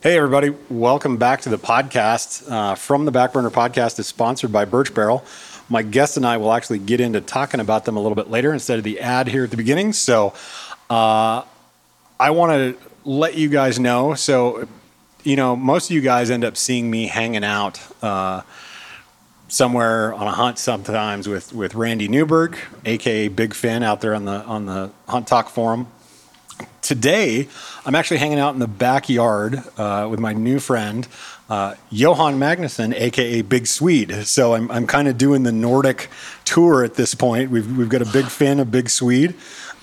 Hey, everybody. Welcome back to the podcast. Uh, From the Backburner podcast is sponsored by Birch Barrel. My guest and I will actually get into talking about them a little bit later instead of the ad here at the beginning. So uh, I want to let you guys know. So, you know, most of you guys end up seeing me hanging out. Uh, somewhere on a hunt sometimes with with Randy Newberg, aka Big Fin, out there on the on the Hunt Talk forum. Today, I'm actually hanging out in the backyard uh, with my new friend uh, Johan Magnusson, aka Big Swede. So I'm I'm kind of doing the Nordic tour at this point. We've we've got a Big fan of Big Swede.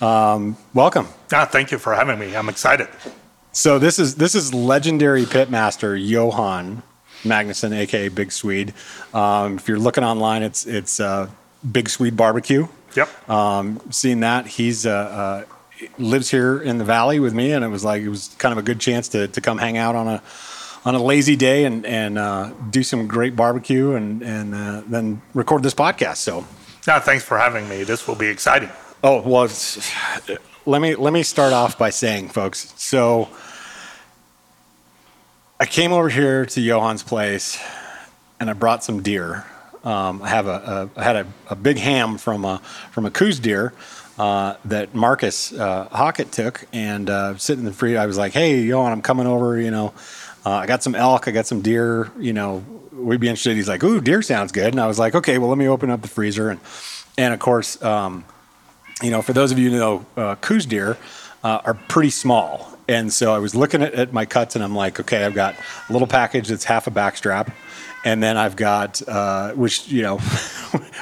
Um, welcome. Ah, thank you for having me. I'm excited. So this is this is legendary pitmaster Johan Magnusson, aka Big Swede. Um, if you're looking online, it's it's uh, Big Swede Barbecue. Yep. Um, seeing that he's uh, uh, lives here in the valley with me, and it was like it was kind of a good chance to to come hang out on a on a lazy day and and uh, do some great barbecue and and uh, then record this podcast. So. Ah, thanks for having me. This will be exciting. Oh well, it's, let me let me start off by saying, folks. So I came over here to Johan's place, and I brought some deer. Um, I have a, a I had a, a big ham from a from a Coues deer uh, that Marcus uh, Hockett took, and uh, sitting in the free. I was like, "Hey, Johan, I'm coming over. You know, uh, I got some elk. I got some deer. You know, we'd be interested." He's like, "Ooh, deer sounds good." And I was like, "Okay, well, let me open up the freezer." And and of course, um, you know, for those of you who know, uh, Coues deer uh, are pretty small. And so I was looking at, at my cuts and I'm like, okay, I've got a little package that's half a backstrap. And then I've got, uh, which, you know,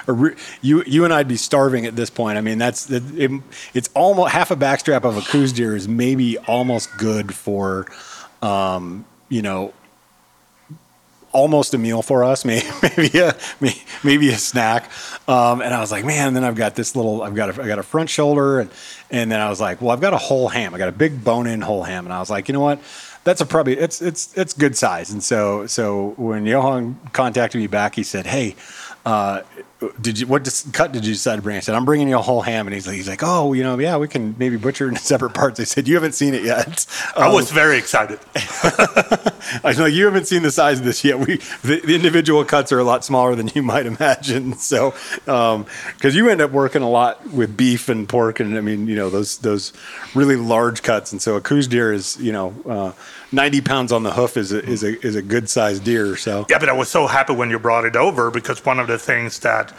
you, you and I'd be starving at this point. I mean, that's, it, it- it's almost half a backstrap of a Coues deer is maybe almost good for, um, you know, almost a meal for us, maybe maybe a maybe a snack. Um, and I was like, man. And then I've got this little, I've got a, I got a front shoulder, and and then I was like, well, I've got a whole ham. I got a big bone-in whole ham, and I was like, you know what? That's a probably it's it's it's good size. And so so when Johan contacted me back, he said, hey. Uh, did you what dis- cut did you decide to bring? I said I'm bringing you a whole ham, and he's like he's like oh you know yeah we can maybe butcher it in separate parts. I said you haven't seen it yet. I Um, was very excited. I know you haven't seen the size of this yet. We the, the individual cuts are a lot smaller than you might imagine. So, because you end up working a lot with beef and pork, and I mean, you know, those those really large cuts, and so a Coues deer is, you know, uh, ninety pounds on the hoof is a is a is a good sized deer. So, Yeah, but I was so happy when you brought it over because one of the things that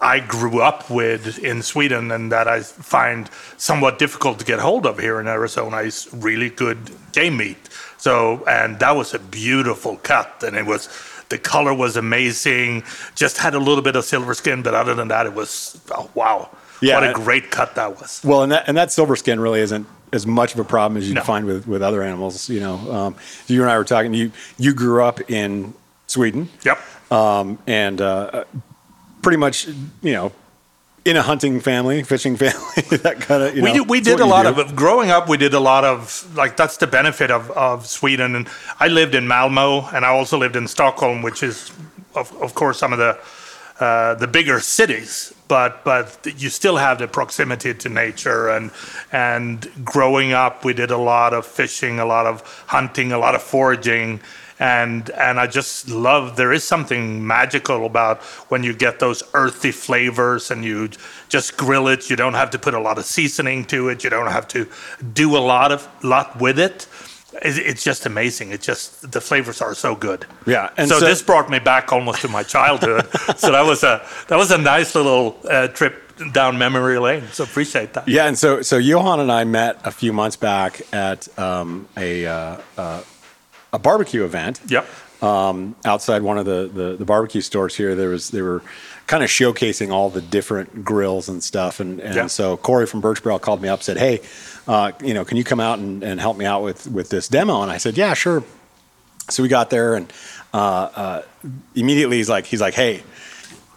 I grew up with in Sweden and that I find somewhat difficult to get hold of here in Arizona is really good game meat. So, and that was a beautiful cut, and it was the color was amazing. Just had a little bit of silver skin, but other than that, it was oh, wow. Yeah, what a great cut that was. well, and that and that silver skin really isn't as much of a problem as you No. find with with other animals. You know, um, you and I were talking. You you grew up in Sweden. Yep. um, and uh, pretty much, you know, in a hunting family, fishing family, that kind of. You we know, did, we did a lot do. of. Growing up, we did a lot of like that's the benefit of, of Sweden. And I lived in Malmo, and I also lived in Stockholm, which is of, of course some of the uh, the bigger cities. But but you still have the proximity to nature and and growing up, we did a lot of fishing, a lot of hunting, a lot of foraging. And and I just love there is something magical about when you get those earthy flavors and you just grill it. You don't have to put a lot of seasoning to it. You don't have to do a lot of lot with it. It- It's just amazing. It just the flavors are so good. Yeah, and so, so- this brought me back almost to my childhood. so that was a that was a nice little uh, trip down memory lane. So appreciate that. Yeah, and so so Johan and I met a few months back at um, a uh, uh, a barbecue event. Yep. um, outside one of the, the, the barbecue stores here. There was they were kind of showcasing all the different grills and stuff. And, and Yeah. so Corey from Birch Barrel called me up, said, "Hey, uh, you know, can you come out and, and help me out with with this demo?" And I said, "Yeah, sure." So we got there, and uh, uh, immediately he's like, he's like, hey,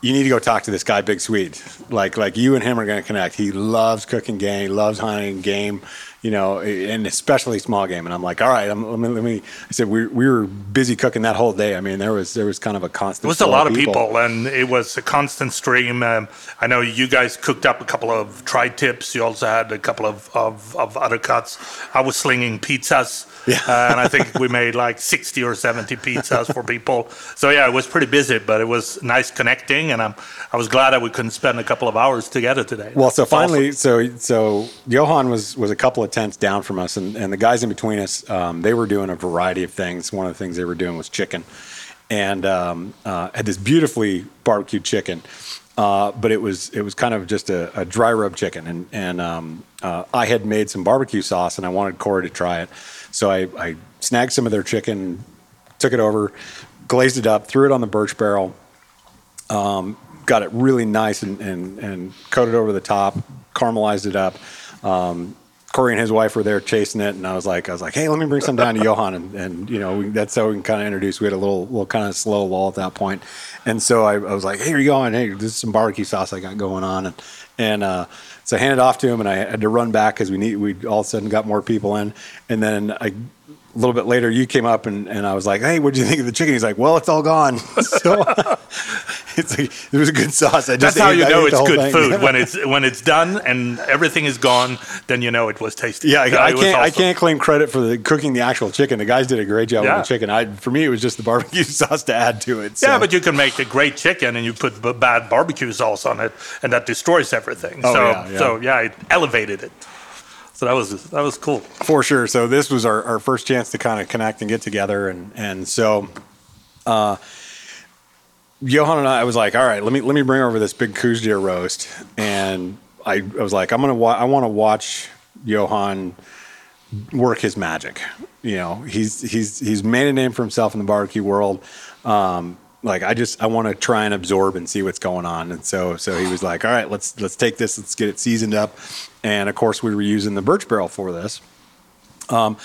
you need to go talk to this guy, Big Swede. Like, like you and him are going to connect. He loves cooking game. He loves hunting game you know, and especially small game. And I'm like, all right, I'm, let me, let me. I said we, we were busy cooking that whole day. I mean, there was there was kind of a constant. It was a lot of people. people. and it was a constant stream. Um, I know you guys cooked up a couple of tri tips. You also had a couple of, of, of other cuts. I was slinging pizzas. Yeah. uh, and I think we made like 60 or 70 pizzas for people. So yeah, it was pretty busy, but it was nice connecting, and I'm I was glad that we couldn't spend a couple of hours together today. Well, so finally, awesome. so so Johan was was a couple of tents down from us, and, and the guys in between us, um, they were doing a variety of things. One of the things they were doing was chicken, and um, uh, had this beautifully barbecued chicken. Uh, but it was it was kind of just a, a dry rub chicken, and and um, uh, I had made some barbecue sauce, and I wanted Corey to try it, so I, I snagged some of their chicken, took it over, glazed it up, threw it on the birch barrel, um, got it really nice and, and, and coated over the top, caramelized it up. Um, Corey and his wife were there chasing it, and I was like, I was like, hey, let me bring some down to Johan, and, and you know, we, that's how we can kind of introduce. We had a little, little kind of slow lull at that point, and so I, I was like, hey, here you going? Hey, this is some barbecue sauce I got going on, and and uh, so I handed off to him, and I had to run back because we need, we all of a sudden got more people in, and then I a little bit later, you came up and, and I was like, "Hey, what do you think of the chicken?" He's like, "Well, it's all gone." so it's like it was a good sauce. I just That's how you know it's good thing. food when it's when it's done and everything is gone. Then you know it was tasty. Yeah, I, uh, I can't awesome. I can't claim credit for the cooking the actual chicken. The guys did a great job yeah. with the chicken. I for me, it was just the barbecue sauce to add to it. So. Yeah, but you can make a great chicken and you put bad barbecue sauce on it, and that destroys everything. Oh, so yeah, yeah. so yeah, it elevated it. So that was that was cool for sure. So this was our, our first chance to kind of connect and get together, and and so, uh, Johan and I, I was like, all right, let me let me bring over this big Coues deer roast, and I, I was like, I'm gonna wa- I want to watch Johan work his magic. You know, he's he's he's made a name for himself in the barbecue world. Um, like I just I want to try and absorb and see what's going on. And so so he was like, all right, let's let's take this, let's get it seasoned up. And of course, we were using the birch barrel for this. Um,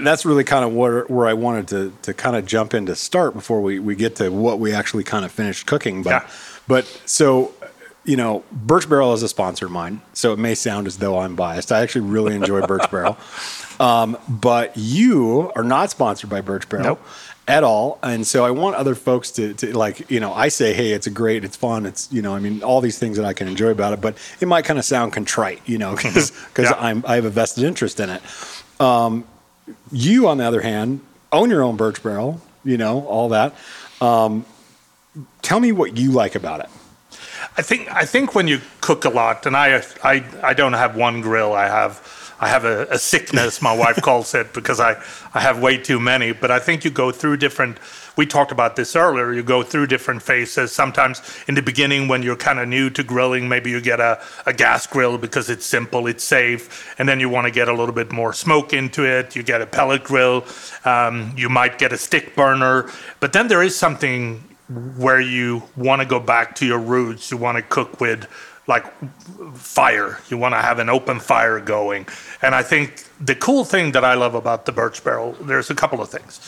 that's really kind of where, where I wanted to to kind of jump in to start before we, we get to what we actually kind of finished cooking. But yeah. but so you know, Birch Barrel is a sponsor of mine, so it may sound as though I'm biased. I actually really enjoy Birch Barrel, um, but you are not sponsored by Birch Barrel. Nope at all. And so I want other folks to, to like, you know, I say, hey, it's a great, it's fun, it's, you know, I mean, all these things that I can enjoy about it, but it might kind of sound contrite, you know, because because yeah. I'm I have a vested interest in it. Um, you, on the other hand, own your own birch barrel, you know, all that. Um, tell me what you like about it. I think I think when you cook a lot, and I I I don't have one grill. I have I have a, a sickness, my wife calls it, because I, I have way too many. But I think you go through different, we talked about this earlier, you go through different phases. Sometimes in the beginning, when you're kind of new to grilling, maybe you get a, a gas grill because it's simple, it's safe. And then you want to get a little bit more smoke into it. You get a pellet grill. Um, you might get a stick burner. But then there is something where you want to go back to your roots. You want to cook with like fire. You want to have an open fire going. And I think the cool thing that I love about the birch barrel, there's a couple of things.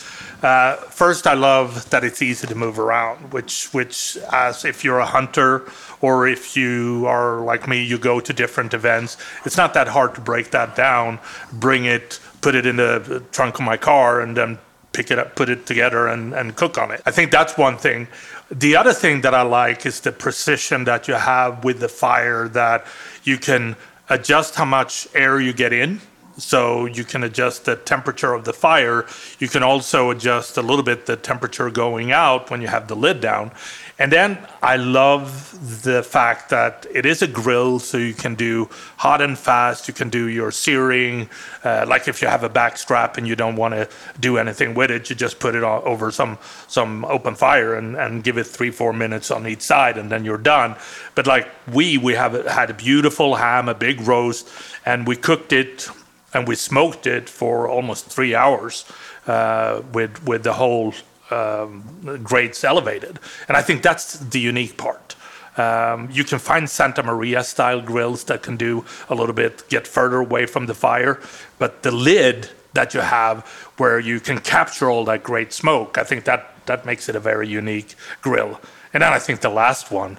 Uh, first, I love that it's easy to move around, which, which, as if you're a hunter or if you are like me, you go to different events, it's not that hard to break that down, bring it, put it in the trunk of my car, and then pick it up, put it together, and, and cook on it. I think that's one thing. The other thing that I like is the precision that you have with the fire, that you can adjust how much air you get in. So you can adjust the temperature of the fire. You can also adjust a little bit the temperature going out when you have the lid down. And then I love the fact that it is a grill, so you can do hot and fast. You can do your searing, uh, like if you have a back strap and you don't want to do anything with it, you just put it over some some open fire and, and give it three four minutes on each side, and then you're done. But like we we have had a beautiful ham, a big roast, and we cooked it and we smoked it for almost three hours uh, with with the whole um, grades elevated. And I think that's the unique part. Um, you can find Santa Maria style grills that can do a little bit, get further away from the fire, but the lid that you have where you can capture all that great smoke. I think that that makes it a very unique grill. And then I think the last one,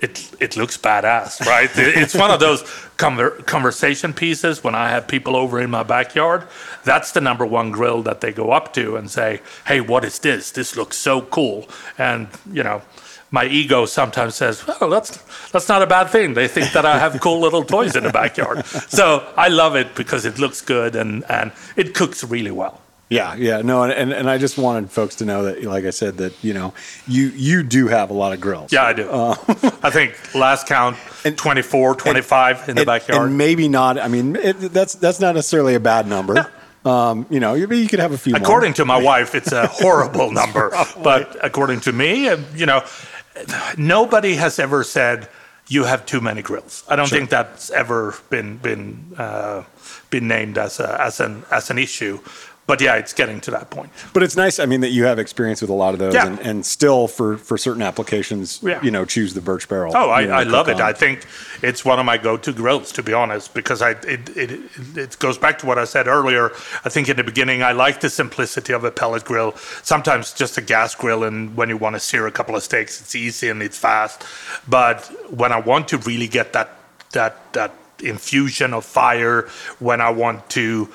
it it looks badass, right? it's one of those conver- conversation pieces when I have people over in my backyard. That's the number one grill that they go up to and say, "Hey, what is this? This looks so cool." And you know, my ego sometimes says, "Well, that's that's not a bad thing." They think that I have cool little toys in the backyard. So I love it because it looks good and and it cooks really well. Yeah, yeah, no, and, and I just wanted folks to know that, like I said, that you know, you you do have a lot of grills. Yeah, I do. Uh, I think last count, and, 24, 25 and, in the backyard. And maybe not. I mean, it, that's that's not necessarily a bad number. Um, you know, you, you, could have a few. According more. to my wife, it's a horrible number. but according to me, uh, you know, nobody has ever said you have too many grills. I don't sure. think that's ever been been uh, been named as a, as an as an issue but yeah, it's getting to that point. But it's nice. I mean, that you have experience with a lot of those, yeah. and, and still for for certain applications, yeah. you know, choose the birch barrel. Oh, I, know, I love it. On. I think it's one of my go-to grills, to be honest, because I it, it it goes back to what I said earlier. I think in the beginning, I like the simplicity of a pellet grill. Sometimes just a gas grill, and when you want to sear a couple of steaks, it's easy and it's fast. But when I want to really get that that that infusion of fire, when I want to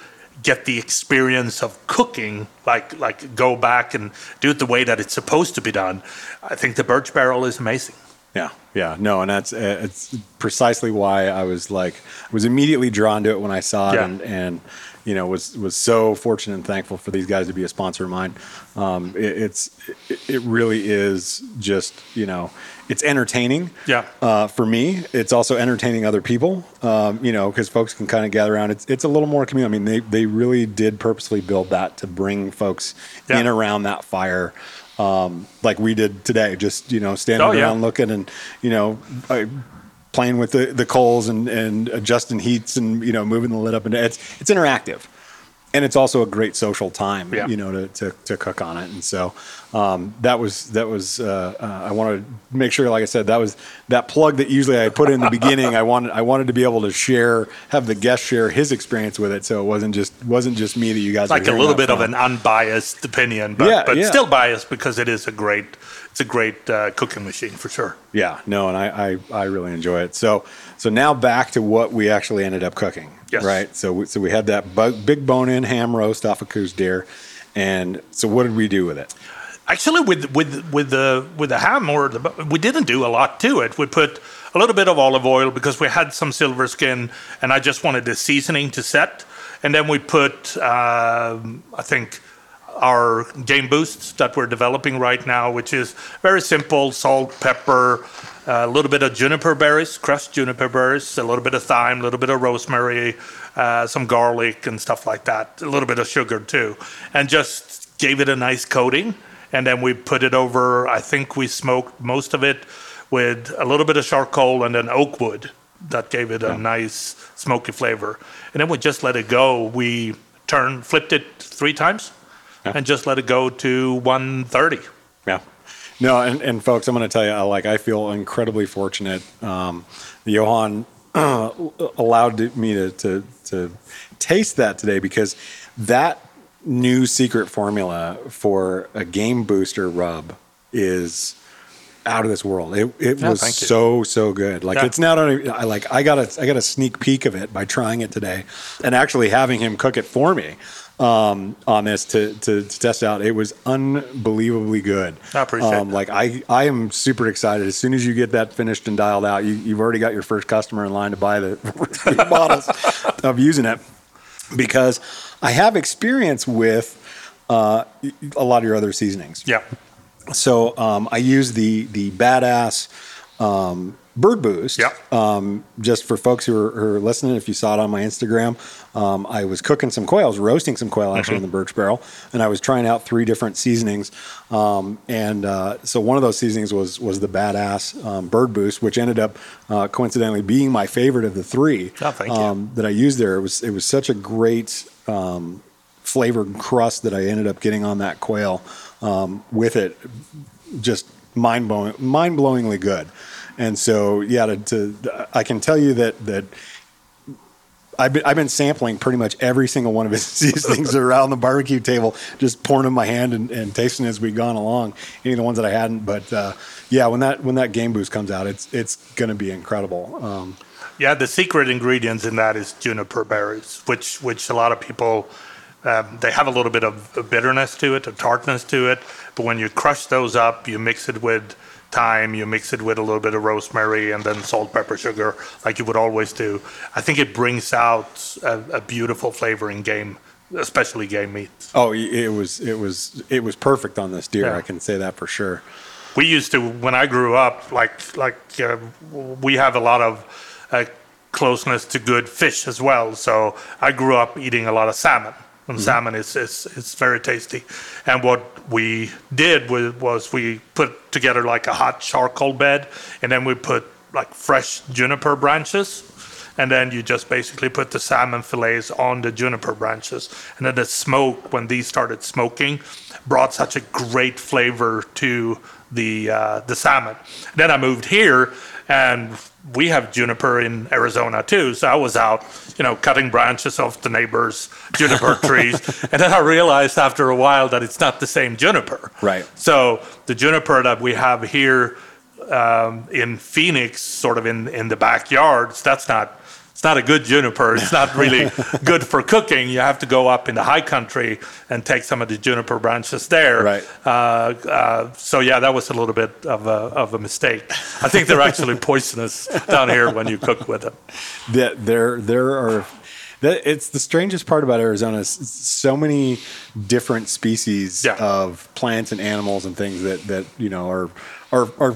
get the experience of cooking, like like go back and do it the way that it's supposed to be done. I think the birch barrel is amazing. Yeah, yeah, no, and that's uh, it's precisely why I was like I was immediately drawn to it when I saw it, yeah. and and you know was was so fortunate and thankful for these guys to be a sponsor of mine. Um, it, it's it, it really is just you know it's entertaining. Yeah. Uh, for me, it's also entertaining other people. Um, you know, because folks can kind of gather around. It's it's a little more communal. I mean, they they really did purposely build that to bring folks yeah. in around that fire. Um, like we did today, just you know, standing oh, yeah. around looking and you know, I, playing with the, the coals and, and adjusting heats and you know moving the lid up and it's it's interactive and it's also a great social time, yeah. you know, to, to, to, cook on it. And so um, that was that was uh, uh, I wanted to make sure, like I said, that was that plug that usually I put in the beginning. I wanted I wanted to be able to share, have the guest share his experience with it, so it wasn't just wasn't just me that you guys like a little bit from. of an unbiased opinion, but yeah, but yeah. still biased because it is a great it's a great uh, cooking machine for sure. Yeah, no, and I, I I really enjoy it. So so now back to what we actually ended up cooking. Yes. Right. So we, so we had that big bone in ham roast off of Coues deer, and so what did we do with it? Actually, with with with the with the ham or the, we didn't do a lot to it. We put a little bit of olive oil because we had some silver skin, and I just wanted the seasoning to set. And then we put, uh, I think, our game boosts that we're developing right now, which is very simple: salt, pepper, a little bit of juniper berries, crushed juniper berries, a little bit of thyme, a little bit of rosemary, uh, some garlic and stuff like that, a little bit of sugar too, and just gave it a nice coating. And then we put it over. I think we smoked most of it with a little bit of charcoal and then oak wood that gave it a yeah. nice smoky flavor. And then we just let it go. We turned, flipped it three times. And just let it go to 130. Yeah. No, and, and folks, I'm going to tell you, like, I feel incredibly fortunate. Um, Johan allowed me to, to, to taste that today because that new secret formula for a game booster rub is out of this world. It it was so so good. Like yeah. it's not only I like I got a I got a sneak peek of it by trying it today, and actually having him cook it for me um, on this to, to, to test out. It was unbelievably good. I appreciate um, Like I, I am super excited. As soon as you get that finished and dialed out, you, you've already got your first customer in line to buy the bottles of using it because I have experience with uh, a lot of your other seasonings. Yeah. So um, I use the the badass um, Bird Boost. Yeah. Um, just for folks who are, who are, listening, if you saw it on my Instagram, um, I was cooking some quail. I was roasting some quail actually mm-hmm. in the birch barrel, and I was trying out three different seasonings. Um, and uh, so one of those seasonings was was the badass um, Bird Boost, which ended up uh, coincidentally being my favorite of the three oh, um, that I used there. It was it was such a great um, flavored crust that I ended up getting on that quail with it. Just mind blowing, mind blowingly good. And so, yeah, to, to, I can tell you that that I've been I've been sampling pretty much every single one of his these things around the barbecue table, just pouring in my hand and, and tasting as we've gone along. Any of the ones that I hadn't, but uh, yeah, when that when that game boost comes out, it's it's going to be incredible. Um, yeah, the secret ingredients in that is juniper berries, which which a lot of people um, they have a little bit of bitterness to it, a tartness to it. But when you crush those up, you mix it with thyme, you mix it with a little bit of rosemary, and then salt, pepper, sugar, like you would always do. I think it brings out a, a beautiful flavor in game, especially game meat. Oh, it was it was it was perfect on this deer. Yeah. I can say that for sure. We used to when I grew up, like like uh, we have a lot of. Uh, closeness to good fish as well. So I grew up eating a lot of salmon and mm-hmm. salmon is, is, is very tasty. And what we did was, was we put together like a hot charcoal bed, and then we put like fresh juniper branches, and then you just basically put the salmon fillets on the juniper branches, and then the smoke when these started smoking brought such a great flavor to the uh, the salmon. Then I moved here, and we have juniper in Arizona too. So I was out, you know, cutting branches off the neighbors' juniper trees. And then I realized after a while that it's not the same juniper. Right. So the juniper that we have here um, in Phoenix, sort of in, in the backyards, that's not not a good juniper. It's not really good for cooking. You have to go up in the high country and take some of the juniper branches there. Right. Uh, uh, so yeah, that was a little bit of a, of a mistake. I think they're actually poisonous down here when you cook with them. Yeah, there there are. It's the strangest part about Arizona. So many different species yeah. of plants and animals and things that, that you know are are, are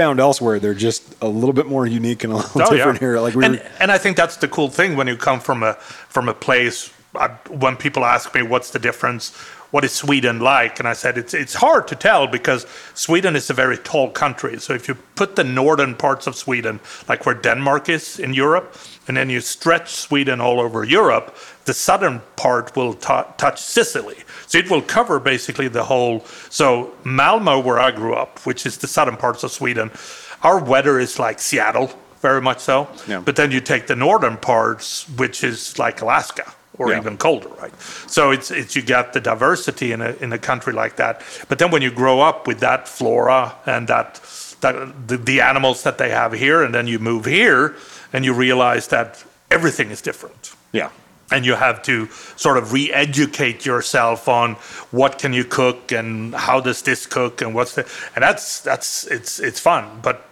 found elsewhere, they're just a little bit more unique and a little oh, different yeah. here. Like we and, and I think that's the cool thing when you come from a from a place. I, when people ask me what's the difference, what is Sweden like, and I said it's it's hard to tell because Sweden is a very tall country. So if you put the northern parts of Sweden, like where Denmark is in Europe, and then you stretch Sweden all over Europe, the southern part will t- touch Sicily. So it will cover basically the whole. So Malmo, where I grew up, which is the southern parts of Sweden, our weather is like Seattle, very much so. Yeah. But then you take the northern parts, which is like Alaska or yeah. even colder, right? So it's it's you get the diversity in a in a country like that. But then when you grow up with that flora and that that the, the animals that they have here, and then you move here and you realize that everything is different. Yeah and you have to sort of re-educate yourself on what can you cook and how does this cook and what's the and that's that's it's it's fun but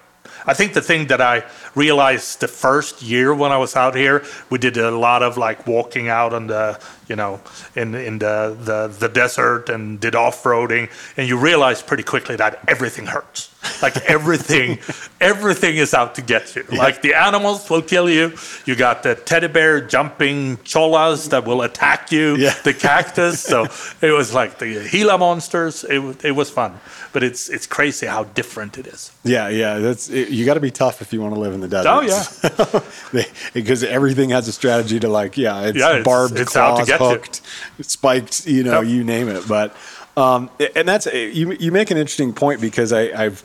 I think the thing that I realized the first year when I was out here, we did a lot of like walking out on the, you know, in in the the, the desert and did off roading, and you realize pretty quickly that everything hurts. Like everything, everything is out to get you. Yeah. Like the animals will kill you. You got the teddy bear jumping chollas that will attack you. Yeah. The cactus. so it was like the Gila monsters. It it was fun, but it's it's crazy how different it is. Yeah, yeah. That's it, you got to be tough if you want to live in the desert. Oh yeah, because everything has a strategy to like yeah, it's, yeah, it's barbed, it's claws, hooked, you. spiked. You know, yep. you name it, but. Um, and that's you. You make an interesting point because I, I've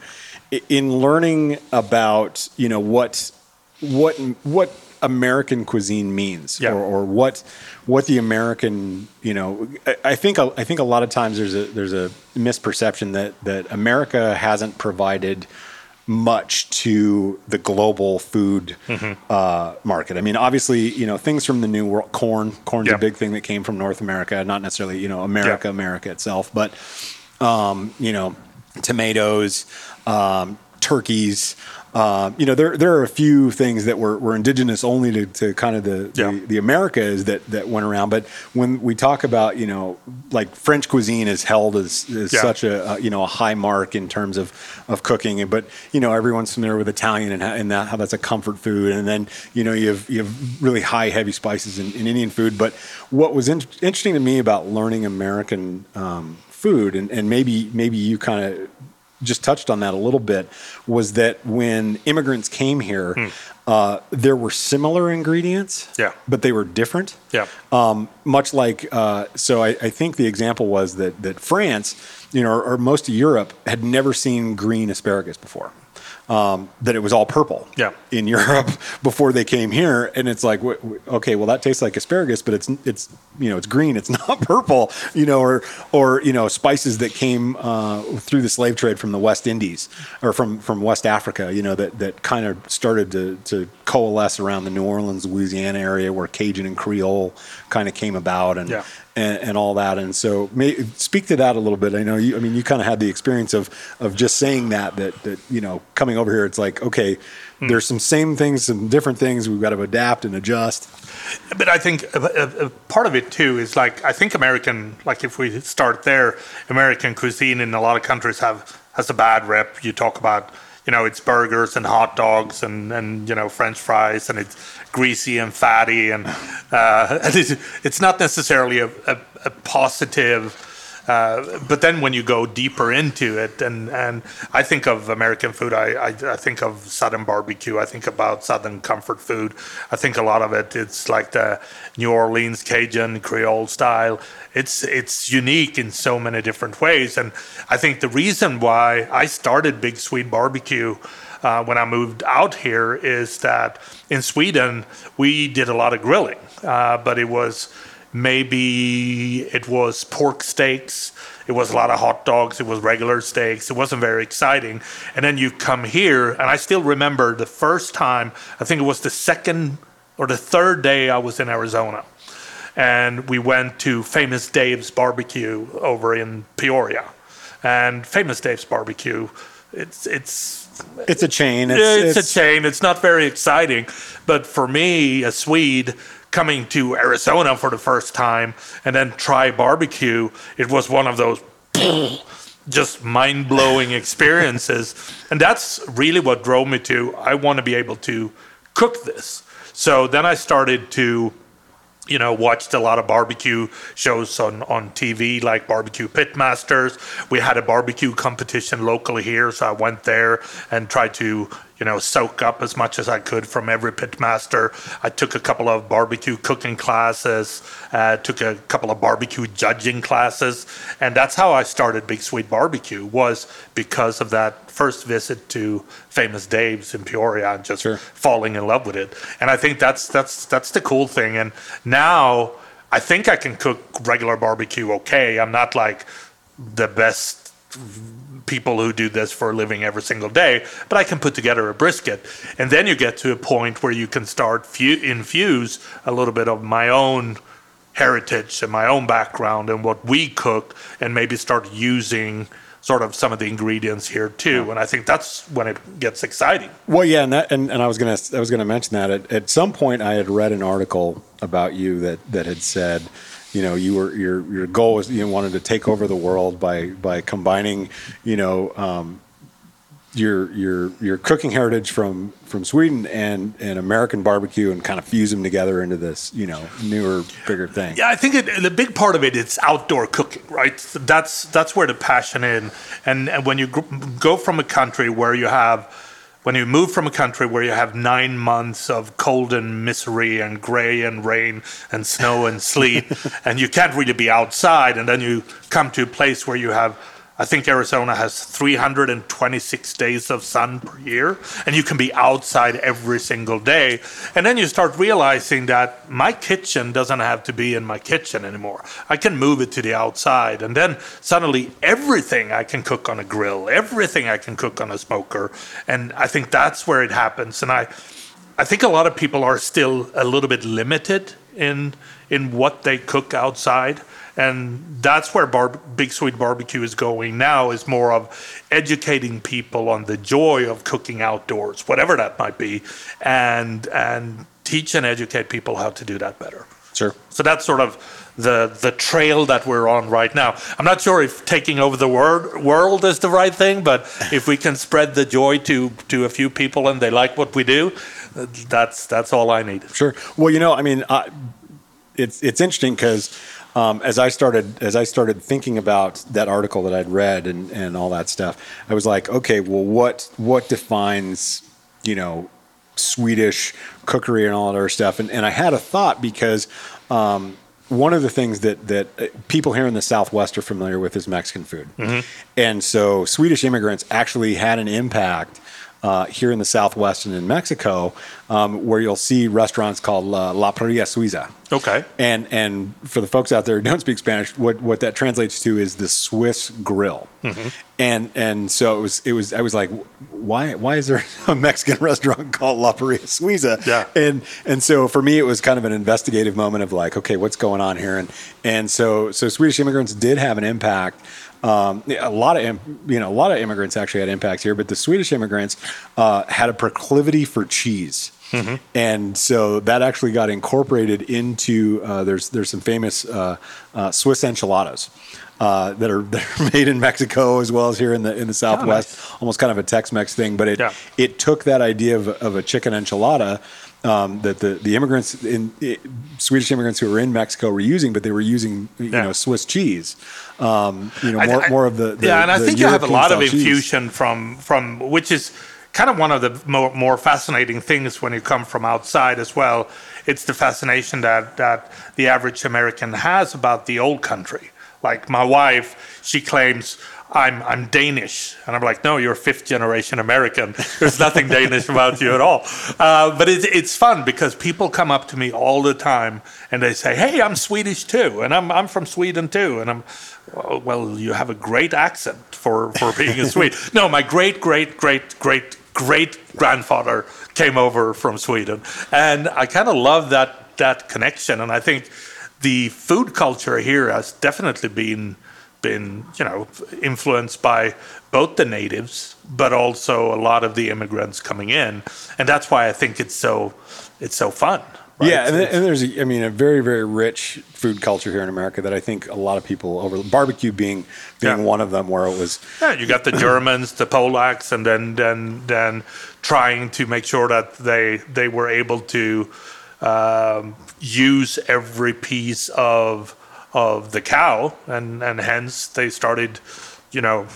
in learning about you know what what what American cuisine means yeah. or, or what what the American you know I, I think I think a lot of times there's a there's a misperception that that America hasn't provided much to the global food mm-hmm. uh, market. I mean, obviously, you know, things from the new world, corn, corn's yeah. a big thing that came from North America, not necessarily, you know, America, yeah. America itself, but, um, you know, tomatoes, um, turkeys, um, you know, there there are a few things that were, were indigenous only to, to kind of the, yeah. the, the Americas that that went around. But when we talk about you know like French cuisine is held as, as yeah. such a, a, you know a high mark in terms of of cooking. But you know everyone's familiar with Italian and, how, and that, how that's a comfort food. And then you know you have you have really high heavy spices in, in Indian food. But what was in, interesting to me about learning American um, food and, and maybe maybe you kind of just touched on that a little bit was that when immigrants came here, hmm. uh, there were similar ingredients, yeah, but they were different. Yeah. Um, much like, uh, so I, I, think the example was that that France, you know, or, or, most of Europe had never seen green asparagus before. Um, that it was all purple Yeah. in Europe before they came here, and it's like, wh- wh- okay, well that tastes like asparagus, but it's it's you know it's green, it's not purple, you know, or or you know spices that came uh, through the slave trade from the West Indies or from from West Africa, you know, that that kind of started to to coalesce around the New Orleans, Louisiana area where Cajun and Creole kind of came about, and Yeah. And, and all that. And so, may, speak to that a little bit. I know you. I mean, you kind of had the experience of of just saying that that that you know coming over here. It's like okay, hmm. there's some same things, some different things. We've got to adapt and adjust. But I think a, a, a part of it too is like I think American, like if we start there, American cuisine in a lot of countries have has a bad rep. You talk about you know it's burgers and hot dogs and and you know French fries and it's greasy and fatty and uh, and it's, it's not necessarily a, a, a positive. Uh, but then when you go deeper into it, and, and I think of American food, I, I, I think of Southern barbecue, I think about Southern comfort food. I think a lot of it, it's like the New Orleans Cajun Creole style. It's it's unique in so many different ways, and I think the reason why I started Big Swede Barbecue uh, when I moved out here is that in Sweden we did a lot of grilling, uh, but it was maybe it was pork steaks. It was a lot of hot dogs. It was regular steaks. It wasn't very exciting. And then you come here, and I still remember the first time, I think it was the second or the third day I was in Arizona. And we went to Famous Dave's Barbecue over in Peoria. And Famous Dave's Barbecue, it's, it's, It's a chain. it's, a chain. It's not very exciting. But for me, a Swede coming to Arizona for the first time and then try barbecue, it was one of those just mind blowing experiences. And that's really what drove me to I want to be able to cook this. So then I started to you know, watched a lot of barbecue shows on, on TV, like Barbecue Pitmasters. We had a barbecue competition locally here, so I went there and tried to, you know, soak up as much as I could from every pitmaster. I took a couple of barbecue cooking classes, uh, took a couple of barbecue judging classes, and that's how I started Big Swede Barbecue. Was because of that first visit to Famous Dave's in Peoria and just Sure. falling in love with it. And I think that's that's that's the cool thing. And now I think I can cook regular barbecue okay. I'm not like the best people who do this for a living every single day, but I can put together a brisket. And then you get to a point where you can start fu- infuse a little bit of my own heritage and my own background and what we cook and maybe start using sort of some of the ingredients here too. And I think that's when it gets exciting. Well, yeah, and that, and, and I was gonna I was gonna mention that at, at some point I had read an article about you that that had said, you know, you were your your goal was you wanted to take over the world by by combining, you know, um, your your your cooking heritage from from Sweden and and American barbecue and kind of fuse them together into this, you know, newer, bigger thing. Yeah, I think it, the big part of it it is outdoor cooking, right? That's that's where the passion in, and and when you go from a country where you have, when you move from a country where you have nine months of cold and misery and gray and rain and snow and sleet, and you can't really be outside, and then you come to a place where you have. I think Arizona has 326 days of sun per year, and you can be outside every single day. And then you start realizing that my kitchen doesn't have to be in my kitchen anymore. I can move it to the outside, and then suddenly everything I can cook on a grill, everything I can cook on a smoker, and I think that's where it happens. And I, I think a lot of people are still a little bit limited in in what they cook outside, and that's where bar- Big Swede Barbecue is going now. Is more of educating people on the joy of cooking outdoors, whatever that might be, and and teach and educate people how to do that better. Sure. So that's sort of the the trail that we're on right now. I'm not sure if taking over the world world is the right thing, but if we can spread the joy to to a few people and they like what we do, that's that's all I need. Sure. Well, you know, I mean, I, it's it's interesting because um, as I started as I started thinking about that article that I'd read and and all that stuff, I was like, okay, well, what what defines you know Swedish cookery and all that other stuff? And and I had a thought because. Um, one of the things that that uh, people here in the Southwest are familiar with is Mexican food, and so Swedish immigrants actually had an impact uh, here in the Southwest and in Mexico, um, where you'll see restaurants called La, La Parrilla Suiza. Okay. And and for the folks out there who don't speak Spanish, what, what that translates to is the Swiss grill. And and so it was it was I was like, why why is there a Mexican restaurant called La Parrilla Suiza? Yeah. And and so for me it was kind of an investigative moment of like, okay, what's going on here? And and so so Swedish immigrants did have an impact. Um, a lot of you know a lot of immigrants actually had impacts here, but the Swedish immigrants uh, had a proclivity for cheese. And so that actually got incorporated into uh, there's there's some famous uh, uh, Swiss enchiladas uh, that are that are made in Mexico as well as here in the in the Southwest, almost kind of a Tex-Mex thing. But it Yeah. it took that idea of, of a chicken enchilada um, that the the immigrants in i Swedish immigrants who were in Mexico were using, but they were using you Yeah. know Swiss cheese. Um, you know I- more, I- more of the, the yeah, and I think you have a lot of European-style cheese. infusion from from which is kind of one of the more, more fascinating things when you come from outside as well. It's the fascination that that the average American has about the old country. Like my wife, she claims. I'm I'm Danish, and I'm like, no, you're fifth generation American. There's nothing Danish about you at all. Uh, but it's it's fun because people come up to me all the time and they say, hey, I'm Swedish too, and I'm I'm from Sweden too, and I'm well, well, you have a great accent for, for being a Swede. no, my great, great, great, great, great grandfather came over from Sweden. And I kind of love that, that connection. And I think the food culture here has definitely been, been, you know, influenced by both the natives, but also a lot of the immigrants coming in. And that's why I think it's so, it's so fun. right? Yeah, and, and there's, a, I mean, a very, very rich food culture here in America that I think a lot of people over barbecue being being Yeah. one of them, where it was Yeah, you got the Germans, the Polacks, and then then then trying to make sure that they they were able to um, use every piece of of the cow, and and hence they started, you know,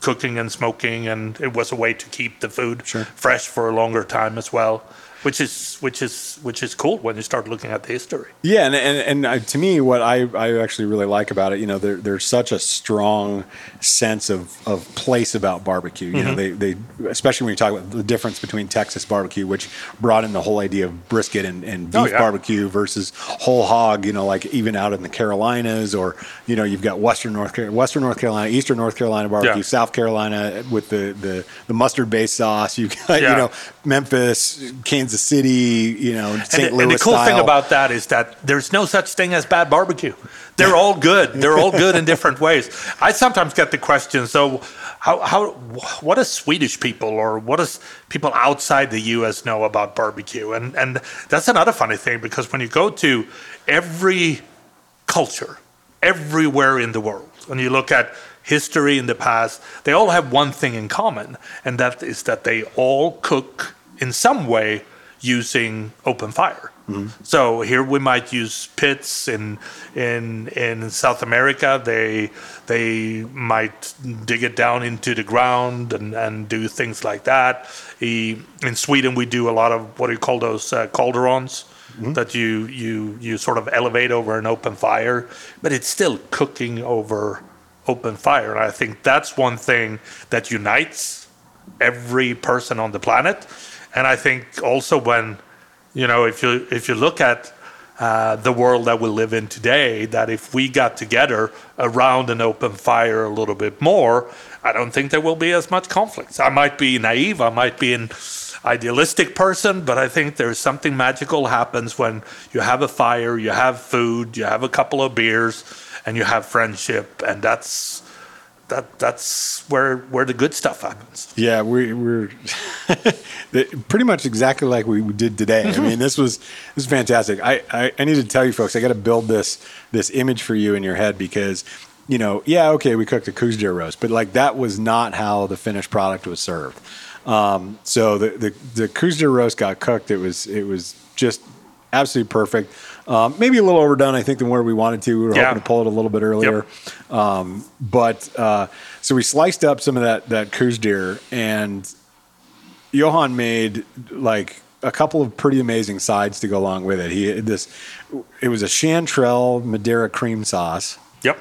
cooking and smoking, and it was a way to keep the food fresh for a longer time as well, which is which is which is cool when you start looking at the history. Yeah, and and, and uh, to me, what I, I actually really like about it, you know, there, there's such a strong sense of, of place about barbecue. You Mm-hmm. know, they, they especially when you talk about the difference between Texas barbecue, which brought in the whole idea of brisket and, and beef Oh, yeah. barbecue versus whole hog. You know, like even out in the Carolinas, or you know, you've got Western North Car- Western North Carolina, Eastern North Carolina barbecue, Yeah. South Carolina with the the, the mustard based sauce. You got Yeah. you know Memphis, Kansas City, you know St. and, the- Louis and the cool thing about that is that there's no such thing as bad barbecue. They're all good. They're all good in different ways. I sometimes get the question, so how, how what does Swedish people or what does people outside the US know about barbecue? And and that's another funny thing because when you go to every culture everywhere in the world. and you look at history in the past, they all have one thing in common, and that is that they all cook in some way using open fire. So here we might use pits in in in South America. They they might dig it down into the ground and, and do things like that. In Sweden, we do a lot of what do you call those uh, calderons that you you you sort of elevate over an open fire, but it's still cooking over open fire. And I think that's one thing that unites every person on the planet. And I think also when you know if you if you look at uh, the world that we live in today, that if we got together around an open fire a little bit more, I don't think there will be as much conflict. I might be naive, I might be an idealistic person, but I think there's something magical happens when you have a fire, you have food, you have a couple of beers, and you have friendship, and that's that that's where where the good stuff happens. Yeah, we, we're pretty much exactly like we did today. I mean, this was this is fantastic. I, I, I need to tell you folks, I got to build this this image for you in your head because, you know, yeah, okay, we cooked a Coues deer roast, but like that was not how the finished product was served. Um, so the the the Coues deer roast got cooked. It was it was just absolutely perfect. Um, maybe a little overdone, I think, than where we wanted to. We were Yeah. hoping to pull it a little bit earlier. Um, but uh, so we sliced up some of that that Coues deer, and Johan made like a couple of pretty amazing sides to go along with it. He this it was a chanterelle Madeira cream sauce, Yep.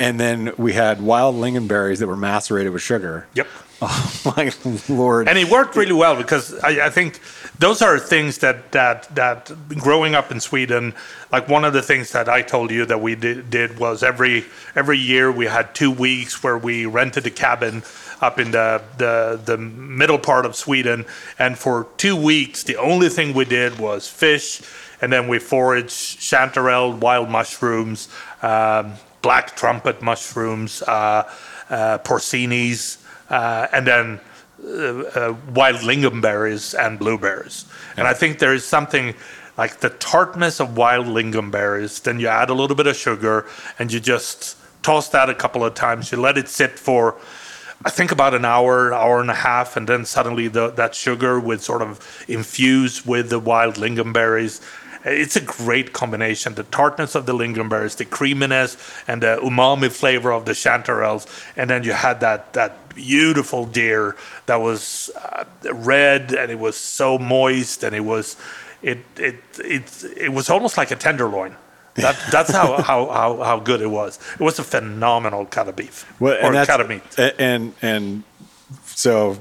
and then we had wild lingonberries that were macerated with sugar. Yep. Oh my lord! And it worked really well because I, I think those are things that that that growing up in Sweden, like one of the things that I told you that we did, did was every every year we had two weeks where we rented a cabin up in the, the the middle part of Sweden, and for two weeks the only thing we did was fish, and then we foraged chanterelle, wild mushrooms, um, black trumpet mushrooms, uh, uh, porcinis, uh, and then uh, uh, wild lingonberries and blueberries. And I think there is something like the tartness of wild lingonberries. Then you add a little bit of sugar, and you just toss that a couple of times. You let it sit for I think about an hour, hour and a half, and then suddenly the, that sugar would sort of infuse with the wild lingonberries. It's a great combination. The tartness of the lingonberries, the creaminess, and the umami flavor of the chanterelles, and then you had that that beautiful deer that was uh, red and it was so moist and it was it it it it was almost like a tenderloin. That, that's how, how, how, how good it was. It was a phenomenal cut of beef Well, or cut of meat. And and so,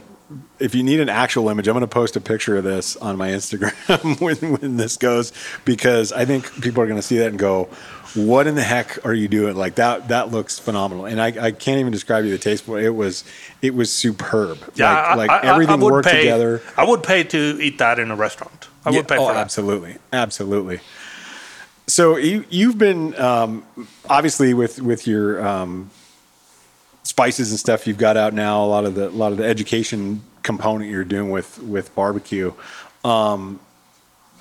if you need an actual image, I'm going to post a picture of this on my Instagram when when this goes because I think people are going to see that and go, "What in the heck are you doing?" Like that that looks phenomenal, and I, I can't even describe you the taste, but it was it was superb. Yeah, like, I- like I- everything I would worked pay, together. I would pay to eat that in a restaurant. I would pay oh, for that. absolutely, absolutely. So you you've been um, obviously with with your um, spices and stuff you've got out now. A lot of the a lot of the education component you're doing with with barbecue. Um,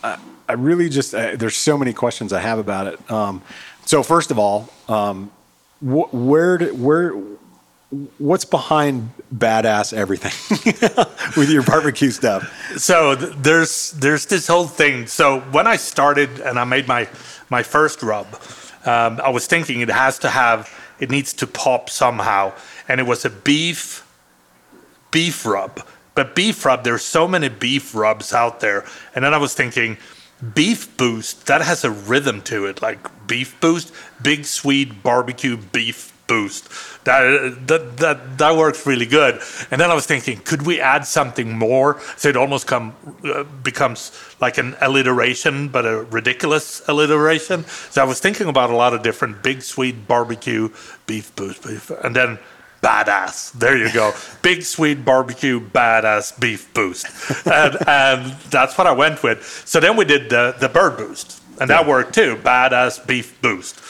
I, I really just uh, there's so many questions I have about it. Um, so first of all, um, wh- where did, where what's behind badass everything with your barbecue stuff? so th- there's there's this whole thing. So when I started and I made my my first rub, um, I was thinking it has to have it needs to pop somehow, and it was a beef beef rub. But beef rub, there's so many beef rubs out there, and then I was thinking. Beef Boost, that has a rhythm to it, like Beef Boost, Big Swede Barbecue beef boost. That that that that works really good. And then I was thinking, could we add something more so it almost come uh, becomes like an alliteration, but a ridiculous alliteration. So I was thinking about a lot of different Big Swede Barbecue beef boost, beef, and then badass. There you go. Big Swede Barbecue badass beef boost. And, and that's what I went with. So then we did the, the bird boost. And that worked too. Badass beef boost.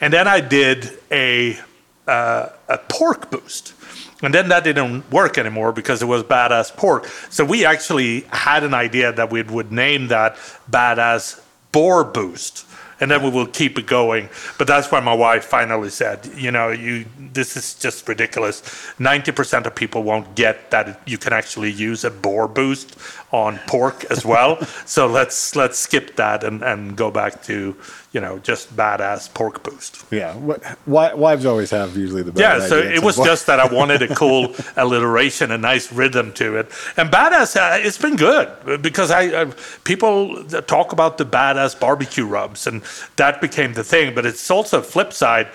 And then I did a uh, a pork boost. And then that didn't work anymore because it was badass pork. So we actually had an idea that we would name that badass boar boost. And then we will keep it going. But that's why my wife finally said, you know, you this is just ridiculous. 90% of people won't get that you can actually use a boar boost on pork as well. so let's let's skip that and, and go back to, you know, just badass pork boost. Yeah, what, wives always have usually the best. Yeah, so it was just that I wanted a cool alliteration, a nice rhythm to it, and badass. Uh, it's been good because I uh, people talk about the badass barbecue rubs, and that became the thing. But it's also flip side.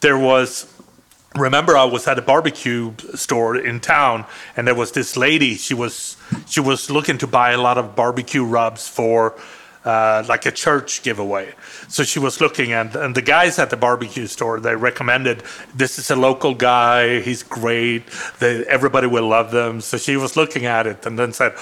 There was. Remember, I was at a barbecue store in town, and there was this lady. She was she was looking to buy a lot of barbecue rubs for uh, like a church giveaway. So she was looking, and, and the guys at the barbecue store they recommended this is a local guy. He's great. They, everybody will love them. So she was looking at it and then said,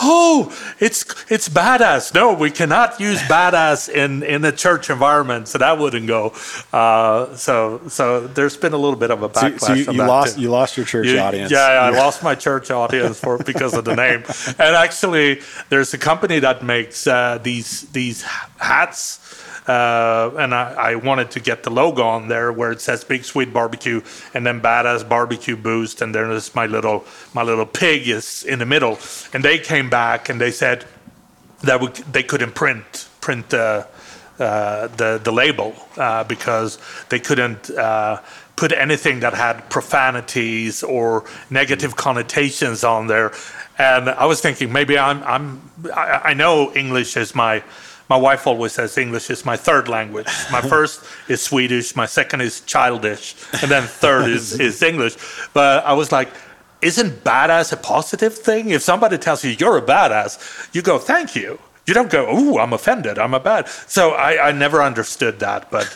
"Oh, it's it's badass. No, we cannot use badass in in a church environment. So that wouldn't go. Uh, so so there's been a little bit of a So, backlash. so you, on you that lost too. you lost your church You- audience. Yeah, I lost my church audience for because of the name. And actually, there's a company that makes uh, these these hats. Uh, and I, I wanted to get the logo on there where it says Big Swede Barbecue and then Badass Barbecue Boost and then there's my little my little pig is in the middle and they came back and they said that we, they couldn't print print the uh, the the label uh, because they couldn't uh, put anything that had profanities or negative mm. connotations on there. And I was thinking maybe I'm I'm I, I know English is my my wife always says English is my third language. My first is Swedish, my second is childish, and then third is, is English. But I was like, isn't badass a positive thing? If somebody tells you you're a badass, you go, thank you. You don't go, ooh, I'm offended. I'm a bad. So I, I never understood that, but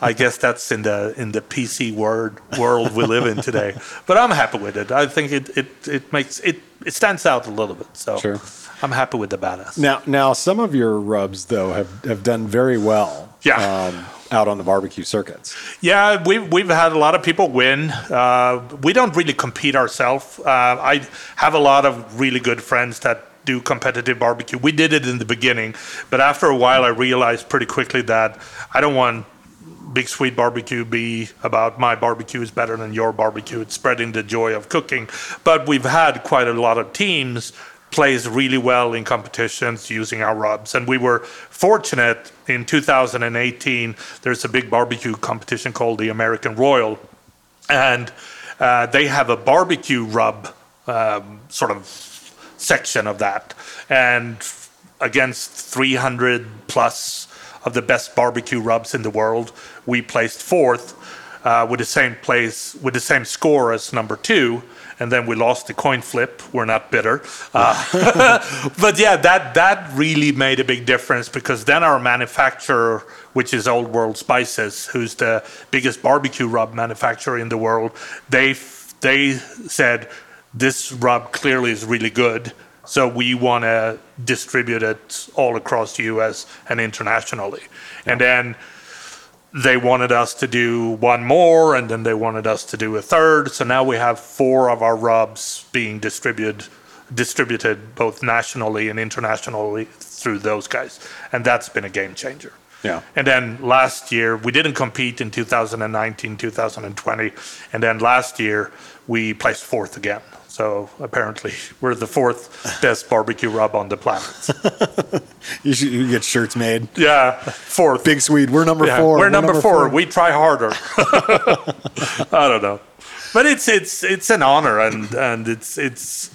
I guess that's in the in the PC word world we live in today. But I'm happy with it. I think it it, it makes it it stands out a little bit. So Sure. I'm happy with the badass. Now, now some of your rubs though have, have done very well. Yeah. Um, out on the barbecue circuits. Yeah, we've we've had a lot of people win. Uh, we don't really compete ourselves. Uh, I have a lot of really good friends that do competitive barbecue. We did it in the beginning, but after a while, I realized pretty quickly that I don't want Big Swede Barbecue be about my barbecue is better than your barbecue. It's spreading the joy of cooking. But we've had quite a lot of teams plays really well in competitions using our rubs. And we were fortunate in 2018, there's a big barbecue competition called the American Royal. And uh, they have a barbecue rub um, sort of section of that. And against 300 plus of the best barbecue rubs in the world, we placed fourth uh, with the same place, with the same score as number two and then we lost the coin flip. We're not bitter, uh, but yeah, that that really made a big difference because then our manufacturer, which is Old World Spices, who's the biggest barbecue rub manufacturer in the world, they they said this rub clearly is really good. So we want to distribute it all across the U.S. and internationally, and then they wanted us to do one more and then they wanted us to do a third so now we have four of our rubs being distributed distributed both nationally and internationally through those guys and that's been a game changer Yeah. and then last year we didn't compete in 2019 2020 and then last year we placed fourth again so apparently we're the fourth best barbecue rub on the planet You should you get shirts made. yeah fourth Big Swede, we're number Yeah, four. We're, number, four. We try harder. I don't know, but it's it's it's an honor, and and it's it's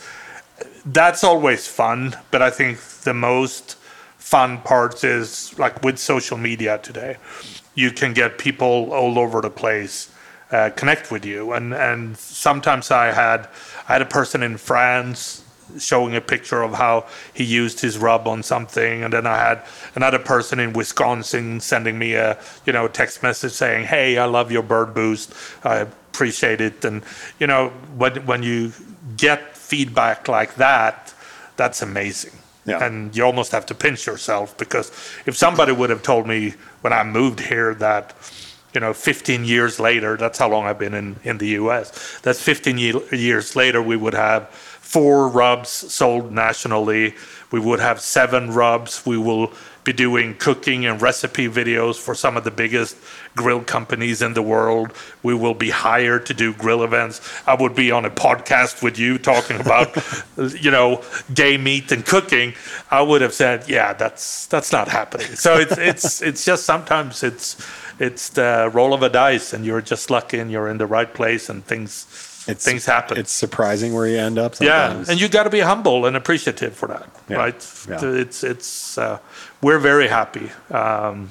that's always fun. But I think the most fun part is like with social media today, you can get people all over the place uh, connect with you, and and sometimes I had I had a person in France showing a picture of how he used his rub on something. And then i had another person in wisconsin sending me a you know text message saying hey i love your bird boost. I appreciate it. And you know when when you get feedback like that that's amazing. Yeah. and you almost have to pinch yourself because if somebody would have told me when i moved here that you know 15 years later that's how long i've been in, in the us that's 15 ye- years later we would have four rubs sold nationally. We would have seven rubs. We will be doing cooking and recipe videos for some of the biggest grill companies in the world. We will be hired to do grill events. I would be on a podcast with you talking about you know gay meat and cooking. I would have said yeah that's that's not happening. So it's it's it's just sometimes it's it's the roll of a dice and you're just lucky and you're in the right place and things It's, things happen It's surprising where you end up. yeah and you got to be humble and appreciative for that Yeah. right Yeah. it's it's uh, we're very happy um,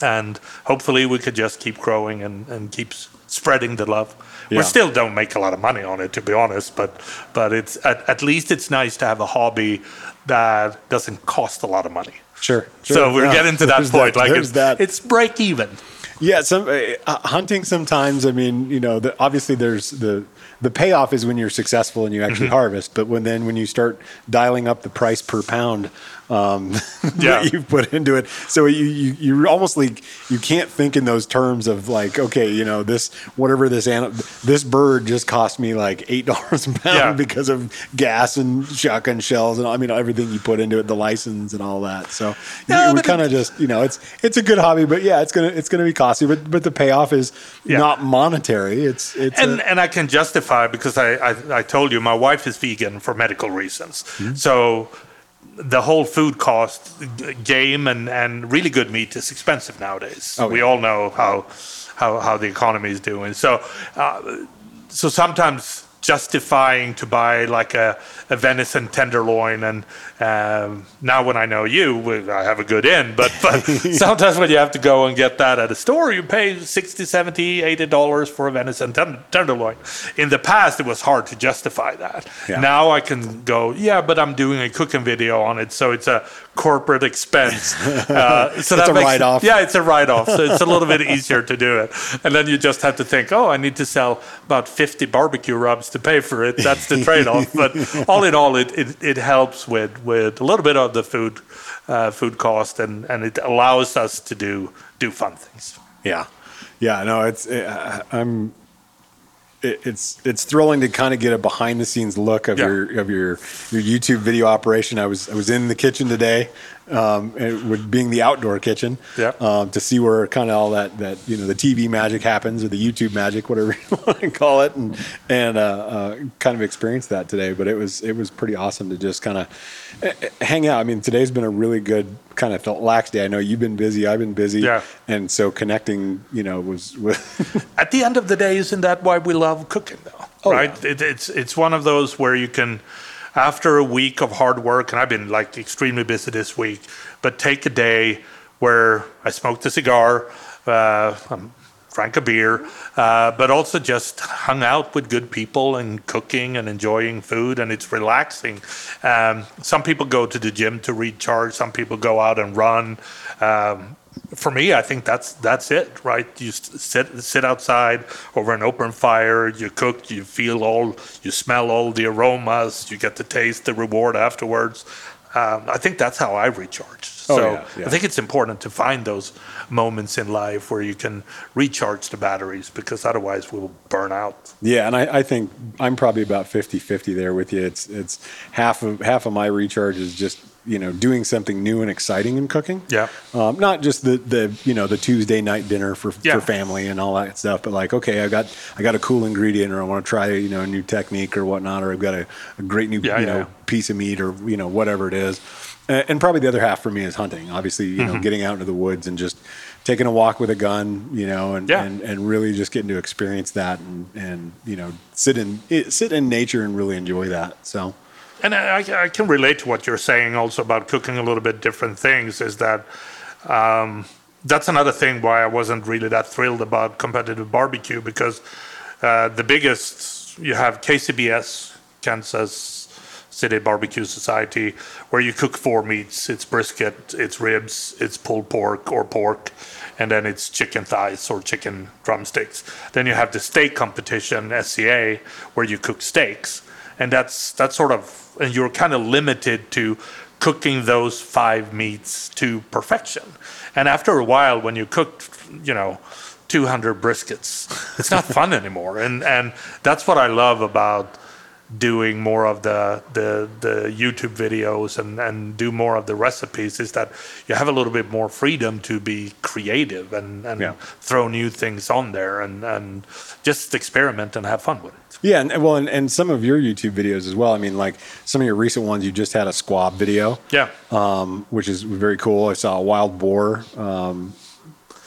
and hopefully we could just keep growing and, and keep spreading the love we still don't make a lot of money on it to be honest but but it's at, at least it's nice to have a hobby that doesn't cost a lot of money sure, so we're Yeah. getting to that There's point like it's, that. it's break even Yeah, some uh, hunting sometimes. I mean, you know, the, obviously there's the the payoff is when you're successful and you actually Mm-hmm. harvest. But when then when you start dialing up the price per pound um, Yeah. that you put into it, so you, you you almost like you can't think in those terms of like, okay, you know, this whatever this anim- this bird just cost me like eight dollars a pound Yeah. because of gas and shotgun shells and I mean everything you put into it, the license and all that. So Yeah, you, we kind of just you know it's it's a good hobby, but yeah, it's gonna it's gonna be costly, but but the payoff is Yeah. not monetary. It's it's and a, and I can justify because I, I I told you my wife is vegan for medical reasons. Mm-hmm. So the whole food cost, game and and really good meat is expensive nowadays. Oh, we yeah. all know how how how the economy is doing. So uh, so sometimes justifying to buy like a, a venison tenderloin. And um, now when I know you, I have a good in. But, but sometimes when you have to go and get that at a store, you pay 60, 70, 80 dollars for a venison tenderloin. In the past, it was hard to justify that. Yeah. Now I can go, yeah, but I'm doing a cooking video on it, so it's a corporate expense. Uh, so that's a write off. Yeah, it's a write off. So it's a little bit easier to do it. And then you just have to think, oh, I need to sell about 50 barbecue rubs to pay for it. That's the trade off. but all in all, it, it, it, helps with, with a little bit of the food uh, food cost and, and it allows us to do do fun things. Yeah. Yeah, no, it's it, I'm it's it's thrilling to kind of get a behind the scenes look of yeah. your of your your YouTube video operation. I was I was in the kitchen today um, with being the outdoor kitchen, yeah. um, to see where kind of all that that you know the TV magic happens or the YouTube magic, whatever you want to call it, and and uh, uh, kind of experience that today. But it was it was pretty awesome to just kind of eh, eh, hang out. I mean, today's been a really good kind of lax day. I know you've been busy, I've been busy, yeah. and so connecting, you know, was. was At the end of the day, isn't that why we love cooking, though? Oh, right? Yeah. It, it's it's one of those where you can after a week of hard work, and I've been like extremely busy this week, but take a day where I smoked a cigar, uh, um, drank a beer, uh, but also just hung out with good people and cooking and enjoying food, and it's relaxing. Um, some people go to the gym to recharge, some people go out and run. Um, for me, I think that's that's it, right? You sit sit outside over an open fire. You cook. You feel all. You smell all the aromas. You get to taste the reward afterwards. Um, I think that's how I recharge. Oh, so yeah, yeah. I think it's important to find those moments in life where you can recharge the batteries because otherwise we'll burn out. Yeah, and I, I think I'm probably about 50-50 there with you. It's it's half of half of my recharge is just you know doing something new and exciting in cooking. Yeah. Um, not just the the you know the Tuesday night dinner for yeah. for family and all that stuff, but like okay, I got I got a cool ingredient or I want to try you know a new technique or whatnot, or I've got a, a great new yeah, you know piece of meat or you know whatever it is. And probably the other half for me is hunting. Obviously, you know, mm-hmm. getting out into the woods and just taking a walk with a gun, you know, and, and, and really just getting to experience that and, and you know sit in sit in nature and really enjoy that. So and I, I, can relate to what you're saying also about cooking a little bit different things. Is that um, that's another thing why I wasn't really that thrilled about competitive barbecue because uh, the biggest you have KCBS, Kansas City Barbecue Society, where you cook four meats: it's brisket, it's ribs, it's pulled pork or pork, and then it's chicken thighs or chicken drumsticks. Then you have the steak competition, SCA, where you cook steaks, and that's that's sort of and you're kind of limited to cooking those five meats to perfection. And after a while, when you cook, you know, 200 briskets, it's not fun anymore. And and that's what I love about doing more of the the, the YouTube videos and, and do more of the recipes is that you have a little bit more freedom to be creative and, and yeah. throw new things on there and, and just experiment and have fun with it. Yeah, and well, and, and some of your YouTube videos as well. I mean, like some of your recent ones, you just had a squab video. Yeah. Um, which is very cool. I saw a wild boar um,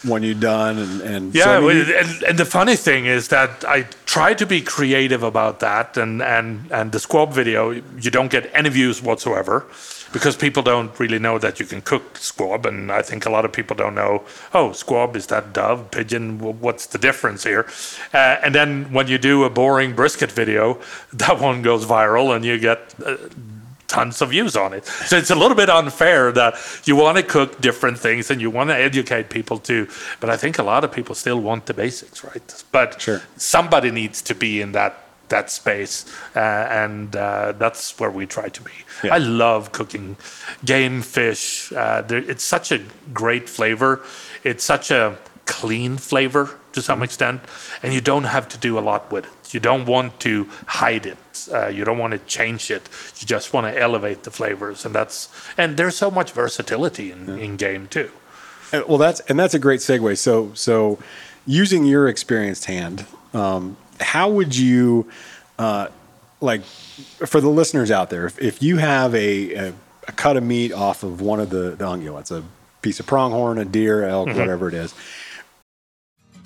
one you're done, and, and yeah. So, I mean, and, and the funny thing is that I try to be creative about that, and and and the squab video, you don't get any views whatsoever because people don't really know that you can cook squab, and I think a lot of people don't know. Oh, squab is that dove, pigeon? What's the difference here? Uh, and then when you do a boring brisket video, that one goes viral, and you get. Uh, tons of views on it. So it's a little bit unfair that you want to cook different things and you want to educate people too. But I think a lot of people still want the basics, right? But sure. somebody needs to be in that that space, uh, and uh, that's where we try to be. Yeah. I love cooking game fish. Uh, it's such a great flavor. It's such a clean flavor to some mm-hmm. extent, and you don't have to do a lot with it. You don't want to hide it. Uh, you don't want to change it. You just want to elevate the flavors, and that's and there's so much versatility in, yeah. in game too. Uh, well, that's and that's a great segue. So so using your experienced hand, um, how would you uh, like for the listeners out there, if, if you have a, a, a, cut of meat off of one of the, the ungulates, a piece of pronghorn, a deer, elk, mm-hmm. whatever it is.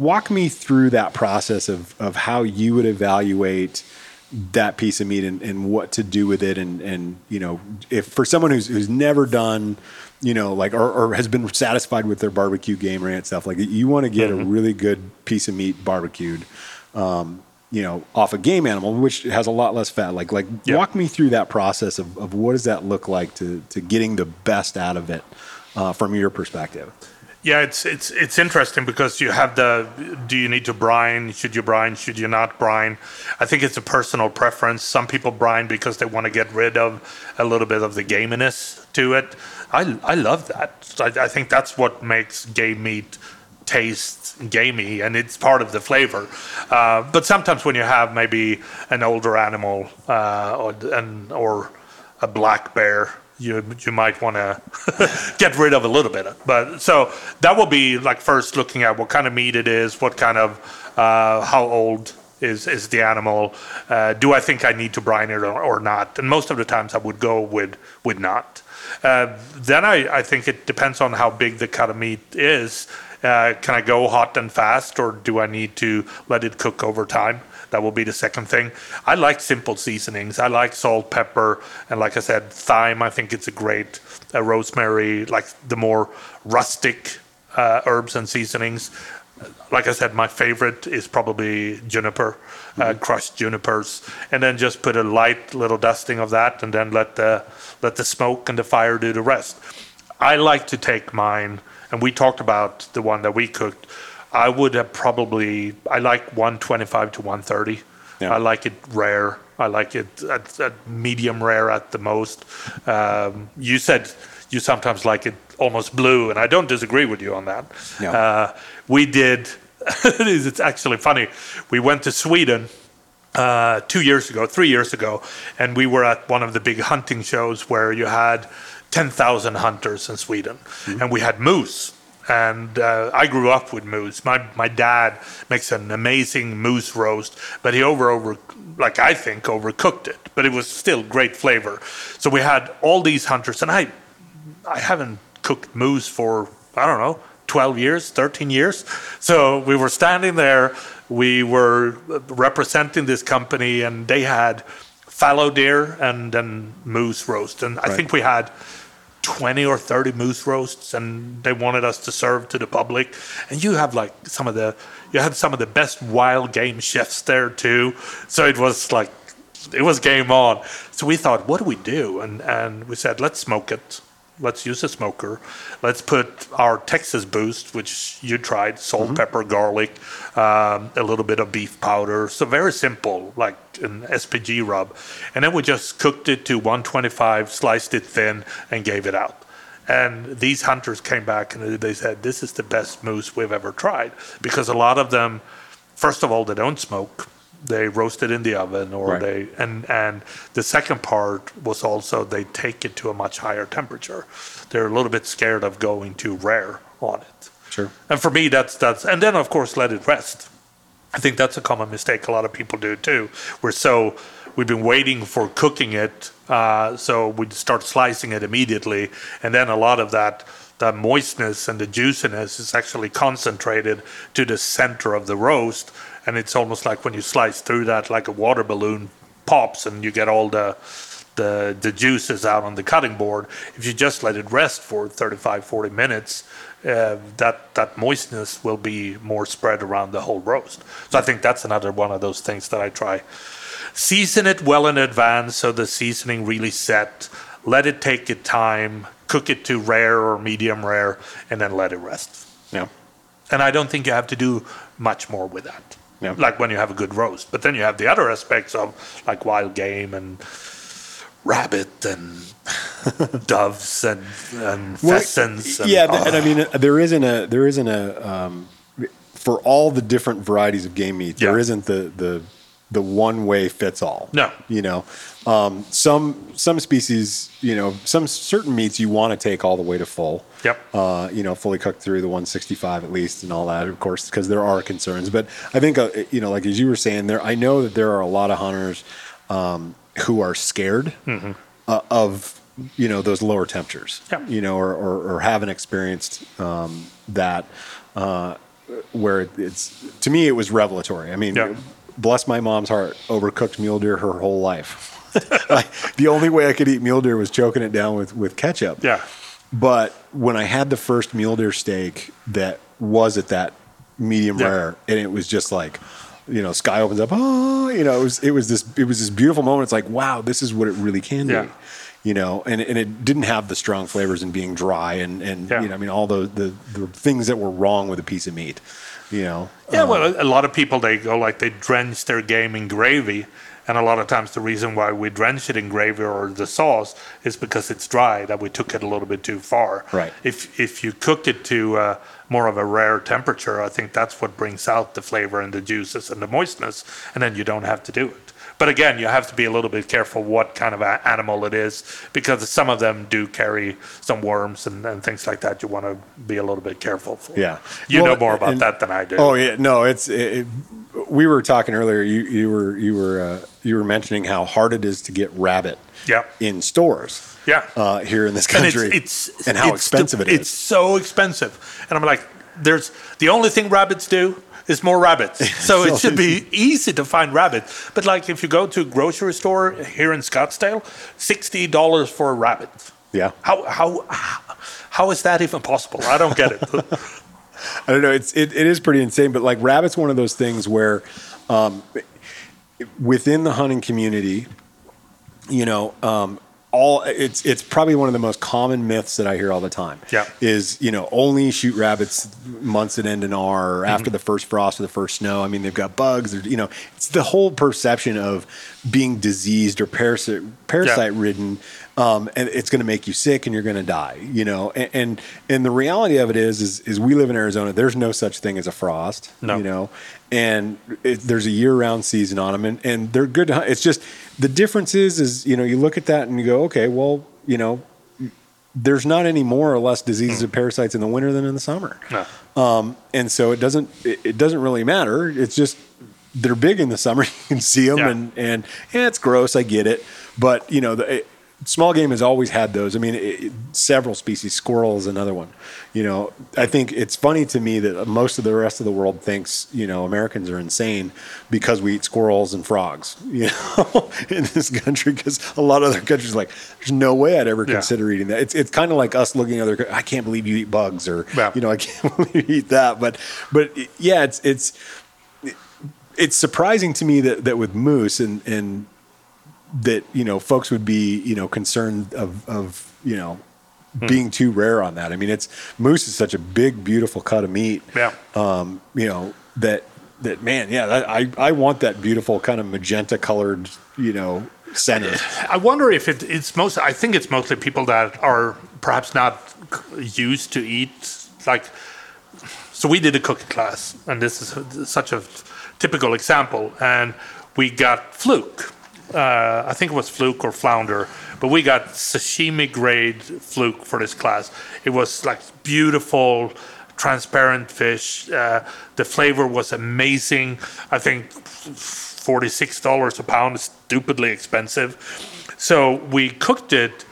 Walk me through that process of, of how you would evaluate that piece of meat and, and what to do with it. And, and, you know, if for someone who's, who's never done, you know, like, or, or has been satisfied with their barbecue game ranch stuff, like you want to get a really good piece of meat barbecued. Um, you know, off a game animal, which has a lot less fat. Like, like Yeah. walk me through that process of, of what does that look like to, to getting the best out of it uh, from your perspective. Yeah, it's it's it's interesting because you have the do you need to brine? Should you brine? Should you not brine? I think it's a personal preference. Some people brine because they want to get rid of a little bit of the gaminess to it. I I love that. I, I think that's what makes game meat taste gamey, and it's part of the flavor. Uh, but sometimes when you have maybe an older animal uh, or or a black bear you you might want to get rid of a little bit. But so that will be like first looking at what kind of meat it is, what kind of uh, how old is is the animal. Uh, do I think I need to brine it or, or not? And most of the times I would go with with not. Uh, then I, I think it depends on how big the cut of meat is. Uh, can I go hot and fast, or do I need to let it cook over time? That will be the second thing. I like simple seasonings. I like salt, pepper, and like I said, thyme. I think it's a great uh, rosemary, like the more rustic uh, herbs and seasonings. Like I said, my favorite is probably juniper, uh, crushed junipers, and then just put a light little dusting of that, and then let the let the smoke and the fire do the rest. I like to take mine, and we talked about the one that we cooked. I would have probably I like 125 to 130. Yeah. I like it rare. I like it at, at medium rare at the most. Um, you said you sometimes like it almost blue, and I don't disagree with you on that. Yeah. Uh, we did. it's actually funny. We went to Sweden uh, two years ago, three years ago, and we were at one of the big hunting shows where you had 10,000 hunters in Sweden, and we had moose. And uh, I grew up with moose. My my dad makes an amazing moose roast, but he over over like I think overcooked it, but it was still great flavor. So we had all these hunters, and I I haven't cooked moose for I don't know 12 years, 13 years. So we were standing there, we were representing this company, and they had fallow deer and then moose roast, and I Right. think we had 20 or 30 moose roasts and they wanted us to serve to the public. And you have like some of the you had some of the best wild game chefs there too. So it was like it was game on. So we thought what do we do? And and we said let's smoke it let's use a smoker. Let's put our texas boost which you tried salt pepper garlic um, a little bit of beef powder. So very simple like an spg rub. And then we just cooked it to 125 sliced it thin and gave it out. And these hunters came back and they said this is the best moose we've ever tried. Because a lot of them first of all they don't smoke they roast it in the oven or Right. they and and the second part was also they take it to a much higher temperature they're a little bit scared of going too rare on it Sure. and for me that's that's and then of course let it rest i think that's a common mistake a lot of people do too we're so we've been waiting for cooking it uh, so we start slicing it immediately and then a lot of that the moistness and the juiciness is actually concentrated to the center of the roast and it's almost like when you slice through that like a water balloon pops and you get all the the the juices out on the cutting board if you just let it rest for 35 40 minutes uh, that that moistness will be more spread around the whole roast so i think that's another one of those things that i try season it well in advance so the seasoning really set let it take its time cook it to rare or medium rare and then let it rest Yeah. and I don't think you have to do much more with that. Yeah. Like when you have a good roast. But then you have the other aspects of like wild game and rabbit and doves and, and pheasants. And, yeah, th- and I mean, uh, there isn't a there isn't a um, for all the different varieties of game meat. There Yeah. isn't the the the one way fits all. No. You know, um, some some species, you know, some certain meats you want to take all the way to full. Yep. Uh, you know, fully cooked through the 165 at least, and all that, of course, because there are concerns. But I think, uh, you know, like as you were saying, there, I know that there are a lot of hunters um, who are scared uh, of you know those lower temperatures. Yeah. You know, or, or, or haven't experienced um, that. Uh, where it's to me, it was revelatory. I mean, Yeah. bless my mom's heart, overcooked mule deer her whole life. Like, the only way I could eat mule deer was choking it down with, with ketchup. Yeah. But when I had the first mule deer steak that was at that medium Yeah. rare, and it was just like, you know, sky opens up. Oh, you know, it was it was this it was this beautiful moment. It's like, wow, this is what it really can Yeah. be. You know, and and it didn't have the strong flavors and being dry and and Yeah. you know, I mean, all the, the the things that were wrong with a piece of meat. You know, Yeah, um, well, a a lot of people they go like they drench their game in gravy, and a lot of times the reason why we drench it in gravy or the sauce is because it's dry that we took it a little bit too far. Right. If if you cooked it to uh, more of a rare temperature, I think that's what brings out the flavor and the juices and the moistness, and then you don't have to do it. But again, you have to be a little bit careful what kind of animal it is because some of them do carry some worms and, and things like that. You want to be a little bit careful for. Yeah. You Well, know more about and- that than I do. Oh yeah, no, it's it, it- we were talking earlier. You you were you were uh, you were mentioning how hard it is to get rabbit Yeah. in stores. Yeah. uh, here in this and country, it's, it's and how it's expensive it is. It's so expensive, and I'm like, there's the only thing rabbits do is more rabbits, so it should be easy to find rabbit. But like if you go to a grocery store here in Scottsdale, sixty dollars for a rabbit. yeah, How how how is that even possible? I don't get it. I don't know. It's it, it is pretty insane. But like rabbit's one of those things where, um, within the hunting community, you know, um, all it's it's probably one of the most common myths that I hear all the time. Yeah. is you know only shoot rabbits months at end in R or after the first frost or the first snow. I mean they've got bugs. You know, it's the whole perception of being diseased or parasite parasite ridden. Um, and it's going to make you sick and you're going to die, you know. And, and and the reality of it is, is, is we live in Arizona. There's no such thing as a frost, No. you know. And it, there's a year-round season on them, and, and they're good. To hunt. It's just the difference is, is you know, you look at that and you go, okay, well, you know, there's not any more or less diseases or parasites in the winter than in the summer. No. Um, and so it doesn't it, it doesn't really matter. It's just they're big in the summer. You can see them, Yeah. and and yeah, it's gross. I get it, but you know the. It, Small game has always had those. I mean, it, several species. Squirrel is another one. You know, I think it's funny to me that most of the rest of the world thinks you know Americans are insane because we eat squirrels and frogs. You know, in this country, because a lot of other countries like, there's no way I'd ever Yeah. consider eating that. It's it's kind of like us looking at other. I can't believe you eat bugs, or Yeah. you know, I can't believe you eat that. But but yeah, it's it's it's surprising to me that that with moose and and that you know folks would be you know concerned of of you know Hmm. being too rare on that. I mean, it's moose is such a big, beautiful cut of meat. Yeah. Um, you know that that man, yeah, that, I I want that beautiful kind of magenta colored, you know, center. I wonder if it, it's most. I think it's mostly people that are perhaps not used to eat like. So we did a cooking class, and this is such a typical example. And we got fluke. Uh, I think it was fluke or flounder, but we got sashimi grade fluke for this class. It was like beautiful, transparent fish. Uh, the flavor was amazing. I think forty-six dollars a pound is stupidly expensive. So we cooked it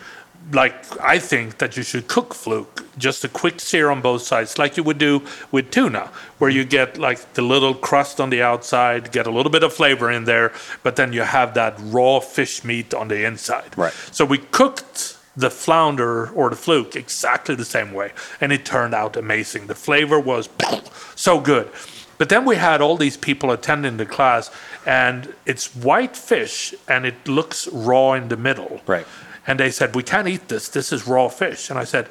like I think that you should cook fluke, just a quick sear on both sides, like you would do with tuna, where you get like the little crust on the outside, get a little bit of flavor in there, but then you have that raw fish meat on the inside. Right. So we cooked the flounder or the fluke exactly the same way, and it turned out amazing. The flavor was so good. But then we had all these people attending the class, and it's white fish, and it looks raw in the middle. Right. And they said, We can't eat this. This is raw fish. And I said,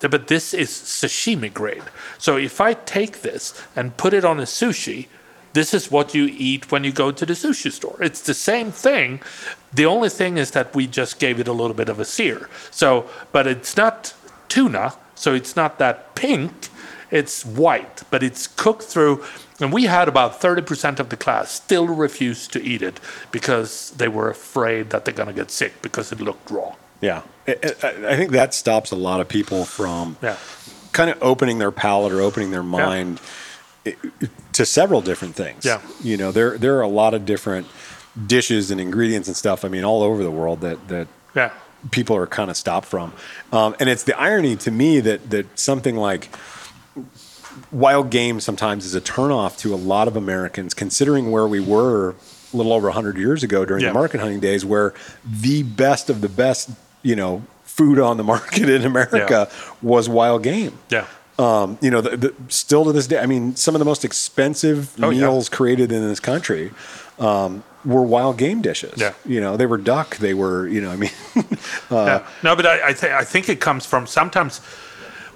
But this is sashimi grade. So if I take this and put it on a sushi, this is what you eat when you go to the sushi store. It's the same thing. The only thing is that we just gave it a little bit of a sear. So, but it's not tuna, so it's not that pink. It's white, but it's cooked through And we had about 30% of the class still refuse to eat it because they were afraid that they're going to get sick because it looked raw. Yeah, I, think that stops a lot of people from Yeah. kind of opening their palate or opening their mind i- to several different things. Yeah. you know, there there are a lot of different dishes and ingredients and stuff. I mean, all over the world that that Yeah. people are kind of stopped from. Um, and it's the irony to me that that something like wild game sometimes is a turnoff to a lot of Americans, considering where we were a little over 100 years ago during Yeah. the market hunting days, where the best of the best, you know, food on the market in America was wild game. Yeah. Um, you know, the, the, still to this day, I mean, some of the most expensive Oh, yeah. meals created in this country um, were wild game dishes. Yeah. You know, they were duck. They were, you know, I mean, yeah. No, but I, I, th- I think it comes from sometimes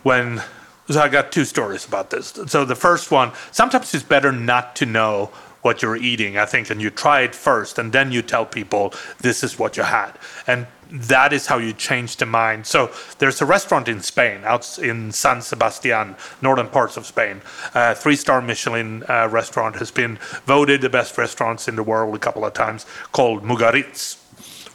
when. So I got two stories about this. So the first one, sometimes it's better not to know what you're eating, I think, and you try it first, and then you tell people this is what you had, and that is how you change the mind. So there's a restaurant in Spain, out in San Sebastian, northern parts of Spain, uh, three-star Michelin uh, restaurant has been voted the best restaurants in the world a couple of times, called Mugaritz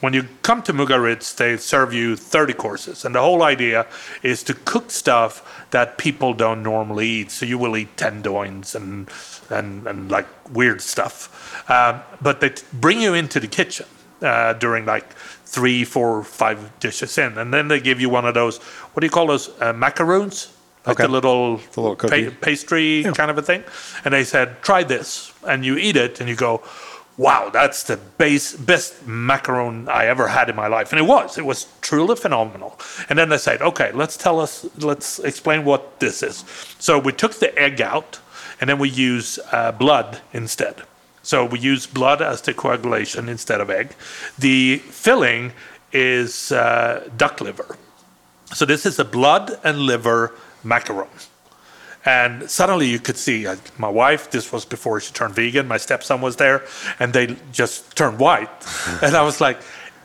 when you come to Mugaritz, they serve you 30 courses. And the whole idea is to cook stuff that people don't normally eat. So you will eat tendoins and, and, and like weird stuff. Um, but they t- bring you into the kitchen uh, during like three, four, five dishes in. And then they give you one of those, what do you call those? Uh, macaroons? Like Okay. the little, little cookie. pastry kind of a thing. And they said, try this. And you eat it and you go, wow, that's the base, best macaron I ever had in my life. And it was, it was truly phenomenal. And then they said, okay, let's tell us, let's explain what this is. So we took the egg out and then we use uh, blood instead. So we use blood as the coagulation instead of egg. The filling is uh, duck liver. So this is a blood and liver macaron. And suddenly you could see uh, my wife, this was before she turned vegan, my stepson was there, and they just turned white. and I was like,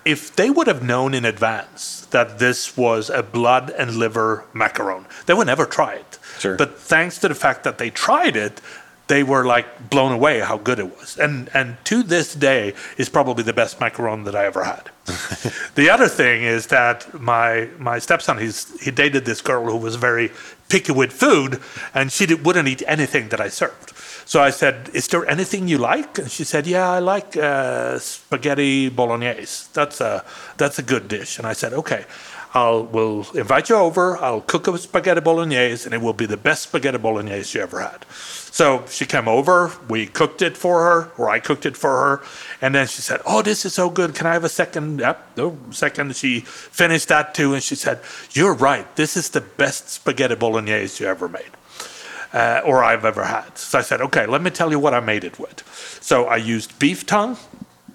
if they would have known in advance that this was a blood and liver macaron, they would never try it. Sure. But thanks to the fact that they tried it, they were like blown away how good it was. And and to this day is probably the best macaron that I ever had. the other thing is that my my stepson he's he dated this girl who was very picky with food and she wouldn't eat anything that I served. So I said, "Is there anything you like?" And she said, "Yeah, I like uh, spaghetti bolognese. That's a that's a good dish." And I said, "Okay, I'll will invite you over. I'll cook a spaghetti bolognese, and it will be the best spaghetti bolognese you ever had." So she came over. We cooked it for her, or I cooked it for her, and then she said, "Oh, this is so good. Can I have a second? Yep, no second. She finished that too, and she said, "You're right. This is the best spaghetti bolognese you ever made." uh, or I've ever had. So I said, okay, let me tell you what I made it with. So I used beef tongue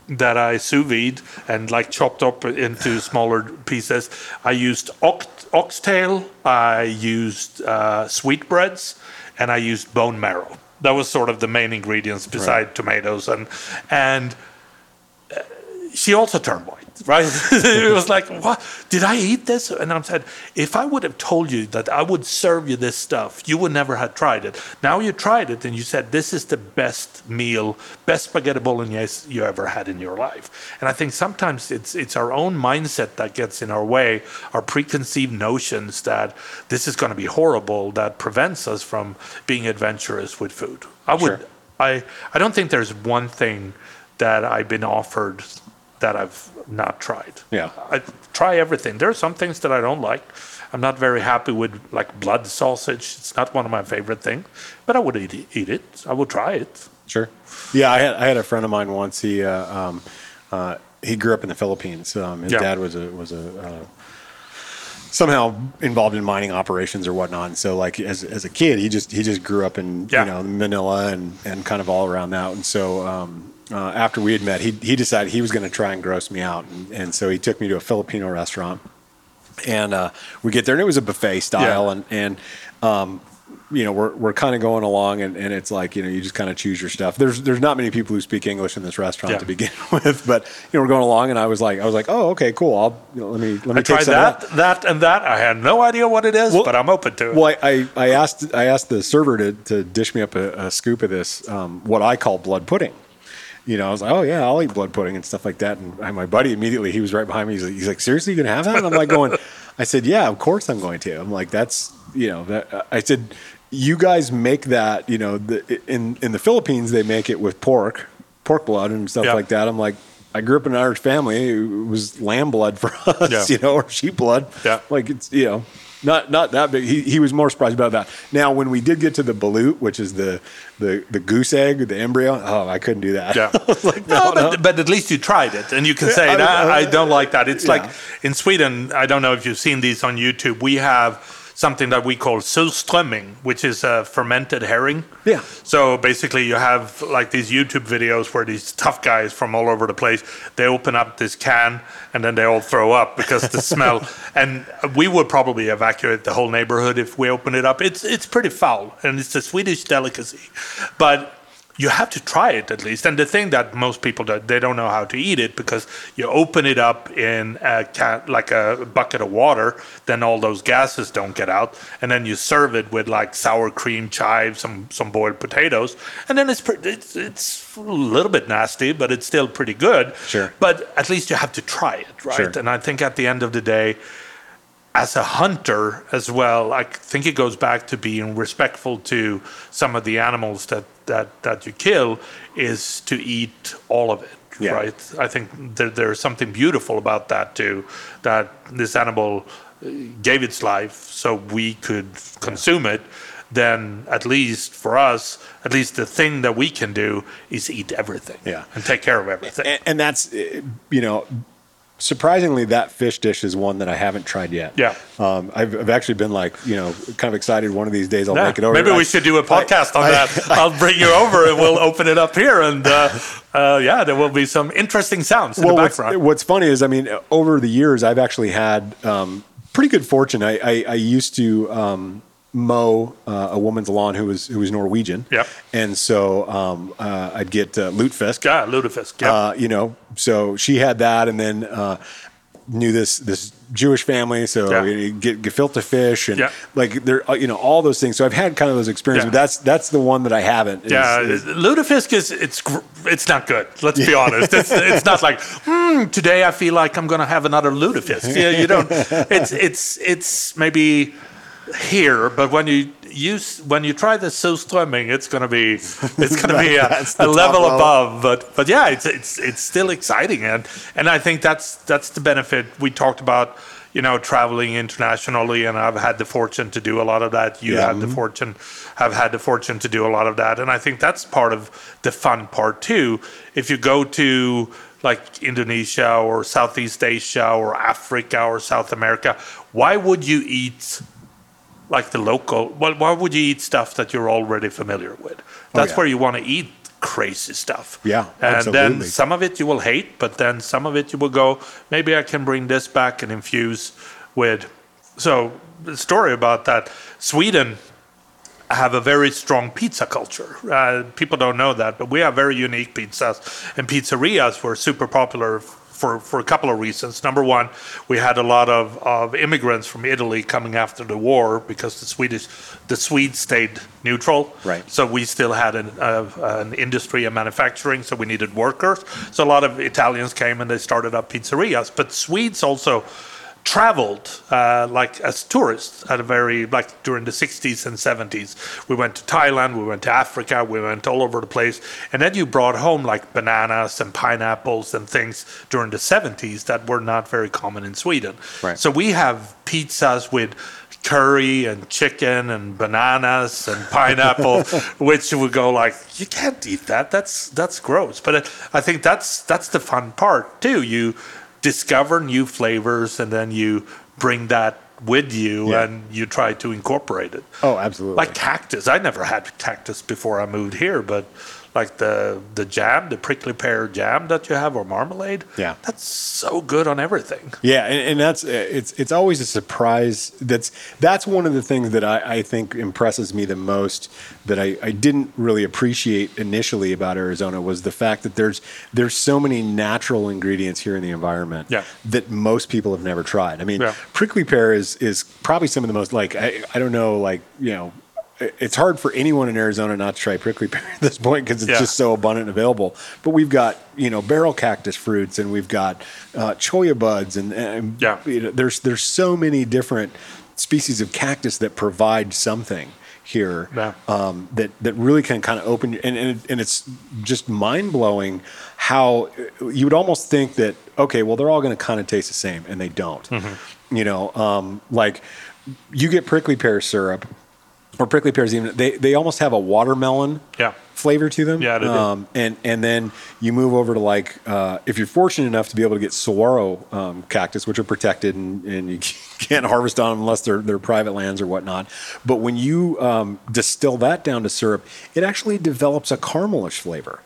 that I sous vide and like chopped up into smaller pieces. I used ox, oxtail. I used uh, sweetbreads, and I used bone marrow. That was sort of the main ingredients beside tomatoes and and she also turned white, right? it was like, what? Did I eat this? And I'm said, if I would have told you that I would serve you this stuff, you would never have tried it. Now you tried it and you said, this is the best meal, best spaghetti bolognese you ever had in your life. And I think sometimes it's, it's our own mindset that gets in our way, our preconceived notions that this is going to be horrible that prevents us from being adventurous with food. I would, Sure. I, I don't think there's one thing that I've been offered that I've not tried. Yeah. I try everything. There are some things that I don't like. I'm not very happy with like blood sausage. It's not one of my favorite things, but I would eat, eat it. I would try it. Sure. Yeah, I had I had a friend of mine once. He uh, um, uh, he grew up in the Philippines. Um, his Yeah. dad was a was a uh, somehow involved in mining operations or whatnot. And so, like as as a kid, he just he just grew up in Yeah. you know Manila and and kind of all around that. And so. Um, uh, after we had met, he he decided he was going to try and gross me out, and, and so he took me to a Filipino restaurant, and uh, we get there, and it was a buffet style, Yeah. and and um, you know, we're, we're kind of going along and, and it's like, you know, you just kind of choose your stuff. There's, there's not many people who speak English in this restaurant Yeah. to begin with, but you know, we're going along and I was like, I was like, oh, okay, cool. I'll, you know, let me, let me I take tried that, that, and that. I had no idea what it is, Well- but I'm open to it. Well, I, I, I asked I asked the server to, to dish me up a, a scoop of this um, what I call blood pudding. You know, I was like, oh yeah, I'll eat blood pudding and stuff like that. And I- my buddy immediately, he was right behind me. He's like, he's like seriously, you gonna have that? And I'm like going, I said, yeah, of course I'm going to. I'm like, that's you know, that I said, you guys make that. You know, the, in in the Philippines they make it with pork, pork blood and stuff like that. I'm like. I grew up in an Irish family. It was lamb blood for us, Yeah. you know, or sheep blood. Yeah. Like it's you know, not not that big. He, he was more surprised about that. Now, when we did get to the balut, which is the the the goose egg, the embryo, oh, I couldn't do that. Yeah. I like, no, no, but, no. but at least you tried it, and you can say, I mean, "Nah, uh, I don't like that. It's yeah. like in Sweden. I don't know if you've seen these on YouTube. We have something that we call surströmming, which is a fermented herring. Yeah. So basically, you have like these YouTube videos where these tough guys from all over the place they open up this can and then they all throw up because the smell. And we would probably evacuate the whole neighborhood if we open it up. It's it's pretty foul, and it's a Swedish delicacy, but you have to try it at least. And the thing that most people do, they don't know how to eat it because you open it up in a can, like a bucket of water, then all those gases don't get out, and then you serve it with like sour cream, chives, some some boiled potatoes, and then it's pretty, it's, it's a little bit nasty, but it's still pretty good. Sure. But at least you have to try it, right? Sure. And I think at the end of the day, as a hunter as well, I think it goes back to being respectful to some of the animals that that that you kill, is to eat all of it, Yeah. right? I think there, there's something beautiful about that too. That this animal uh, gave its life so we could consume it. Then at least for us, at least the thing that we can do is eat everything, Yeah. and take care of everything. and, and that's uh, you know, surprisingly, that fish dish is one that I haven't tried yet. Yeah. Um, I've, I've actually been like, you know, kind of excited. One of these days, I'll Yeah, make it over. Maybe I- we should do a podcast on I- that. I'll bring you over and we'll open it up here, and uh, uh, yeah, there will be some interesting sounds in well, the what's, background. what's funny is, I mean, over the years, I've actually had um, pretty good fortune. I, I, I used to um, mow uh, a woman's lawn who was who was Norwegian. Yep. And so um, uh, I'd get uh, lutefisk. yeah, lutefisk. Yeah, Uh, you know, so she had that, and then uh, knew this this Jewish family, so Yeah. you get gefilte fish, and Yeah. like there, uh, you know, all those things. So I've had kind of those experiences. Yeah. But that's that's the one that I haven't. is- yeah, is- lutefisk is it's it's not good. Let's be honest. It's, it's not like hmm, today I feel like I'm going to have another lutefisk. Yeah, you don't. It's it's it's maybe here, but when you use when you try the surströmming, it's going to be it's going to be a, a level level. above. But but yeah, it's it's it's still exciting, and and I think that's that's the benefit we talked about. You know, traveling internationally, and I've had the fortune to do a lot of that. You Yeah. had the fortune, have had the fortune to do a lot of that, and I think that's part of the fun part too. If you go to like Indonesia or Southeast Asia or Africa or South America, why would you eat like the local? Well, why would you eat stuff that you're already familiar with? That's yeah. where you want to eat crazy stuff. Yeah, and then some of it you will hate, but then some of it you will go, maybe I can bring this back and infuse with. So the story about that, Sweden have a very strong pizza culture. Uh, people don't know that, but we have very unique pizzas, and pizzerias were super popular for, for a couple of reasons. Number one, we had a lot of, of immigrants from Italy coming after the war because the Swedish the Swedes stayed neutral. Right. So we still had an, uh, an industry and manufacturing, so we needed workers. So a lot of Italians came and they started up pizzerias. But Swedes also traveled uh, like as tourists at a very like during the 60s and 70s we went to thailand we went to africa we went all over the place. And then you brought home like bananas and pineapples and things during the 70s that were not very common in sweden. Right. so we have pizzas with curry and chicken and bananas and pineapple which would go like you can't eat that. That's that's gross. But it, i think that's that's the fun part too. You discover new flavors and then you bring that with you Yeah. and you try to incorporate it oh, absolutely. like cactus i never had cactus before i moved here but like the the jam, the prickly pear jam that you have, or marmalade. Yeah. that's so good on everything. Yeah, and, and that's uh, it's it's always a surprise. That's that's one of the things that I, I think impresses me the most that I, I didn't really appreciate initially about Arizona was the fact that there's there's so many natural ingredients here in the environment Yeah. that most people have never tried. I mean, Yeah. prickly pear is is probably some of the most like I, I don't know like you know it's hard for anyone in Arizona not to try prickly pear at this point because it's Yeah. just so abundant and available. But we've got you know barrel cactus fruits and we've got uh, cholla buds and, and Yeah. you know, there's there's so many different species of cactus that provide something here Yeah. um, that that really can kind of open and and, and it's just mind blowing how you would almost think that okay well they're all going to kind of taste the same and they don't Mm-hmm. you know um, like you get prickly pear syrup or prickly pears even they they almost have a watermelon Yeah. flavor to them Yeah, they do. um, and and then you move over to like uh, if you're fortunate enough to be able to get saguaro um, cactus, which are protected and, and you can't harvest on them unless they're they're private lands or whatnot. But when you um, distill that down to syrup, it actually develops a caramelish flavor.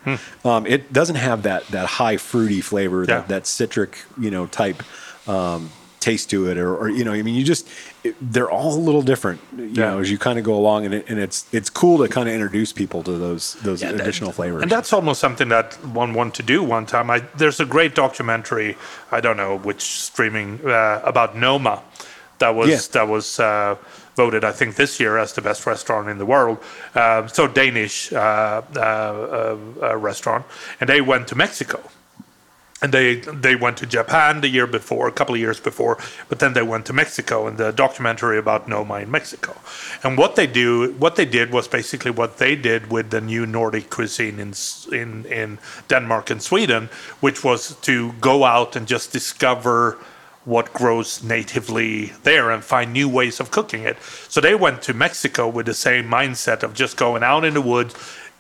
Um, it doesn't have that that high fruity flavor, Hmm. Yeah. that that citric you know type. Um, taste to it or, or you know i mean you just it, they're all a little different you Yeah. know as you kind of go along and, it, and it's it's cool to kind of introduce people to those those Yeah, that- additional flavors And that's almost something that one wanted to do one time. I, there's a great documentary, I don't know which streaming, uh, about Noma that was Yeah. that was uh, voted, I think, this year as the best restaurant in the world. Uh, so Danish uh, uh, uh, uh, restaurant, and they went to Mexico. And they they went to Japan the year before, a couple of years before, but then they went to Mexico and the documentary about Noma in Mexico. And what they do, what they did was basically what they did with the new Nordic cuisine in in in Denmark and Sweden, which was to go out and just discover what grows natively there and find new ways of cooking it. So they went to Mexico with the same mindset of just going out in the woods,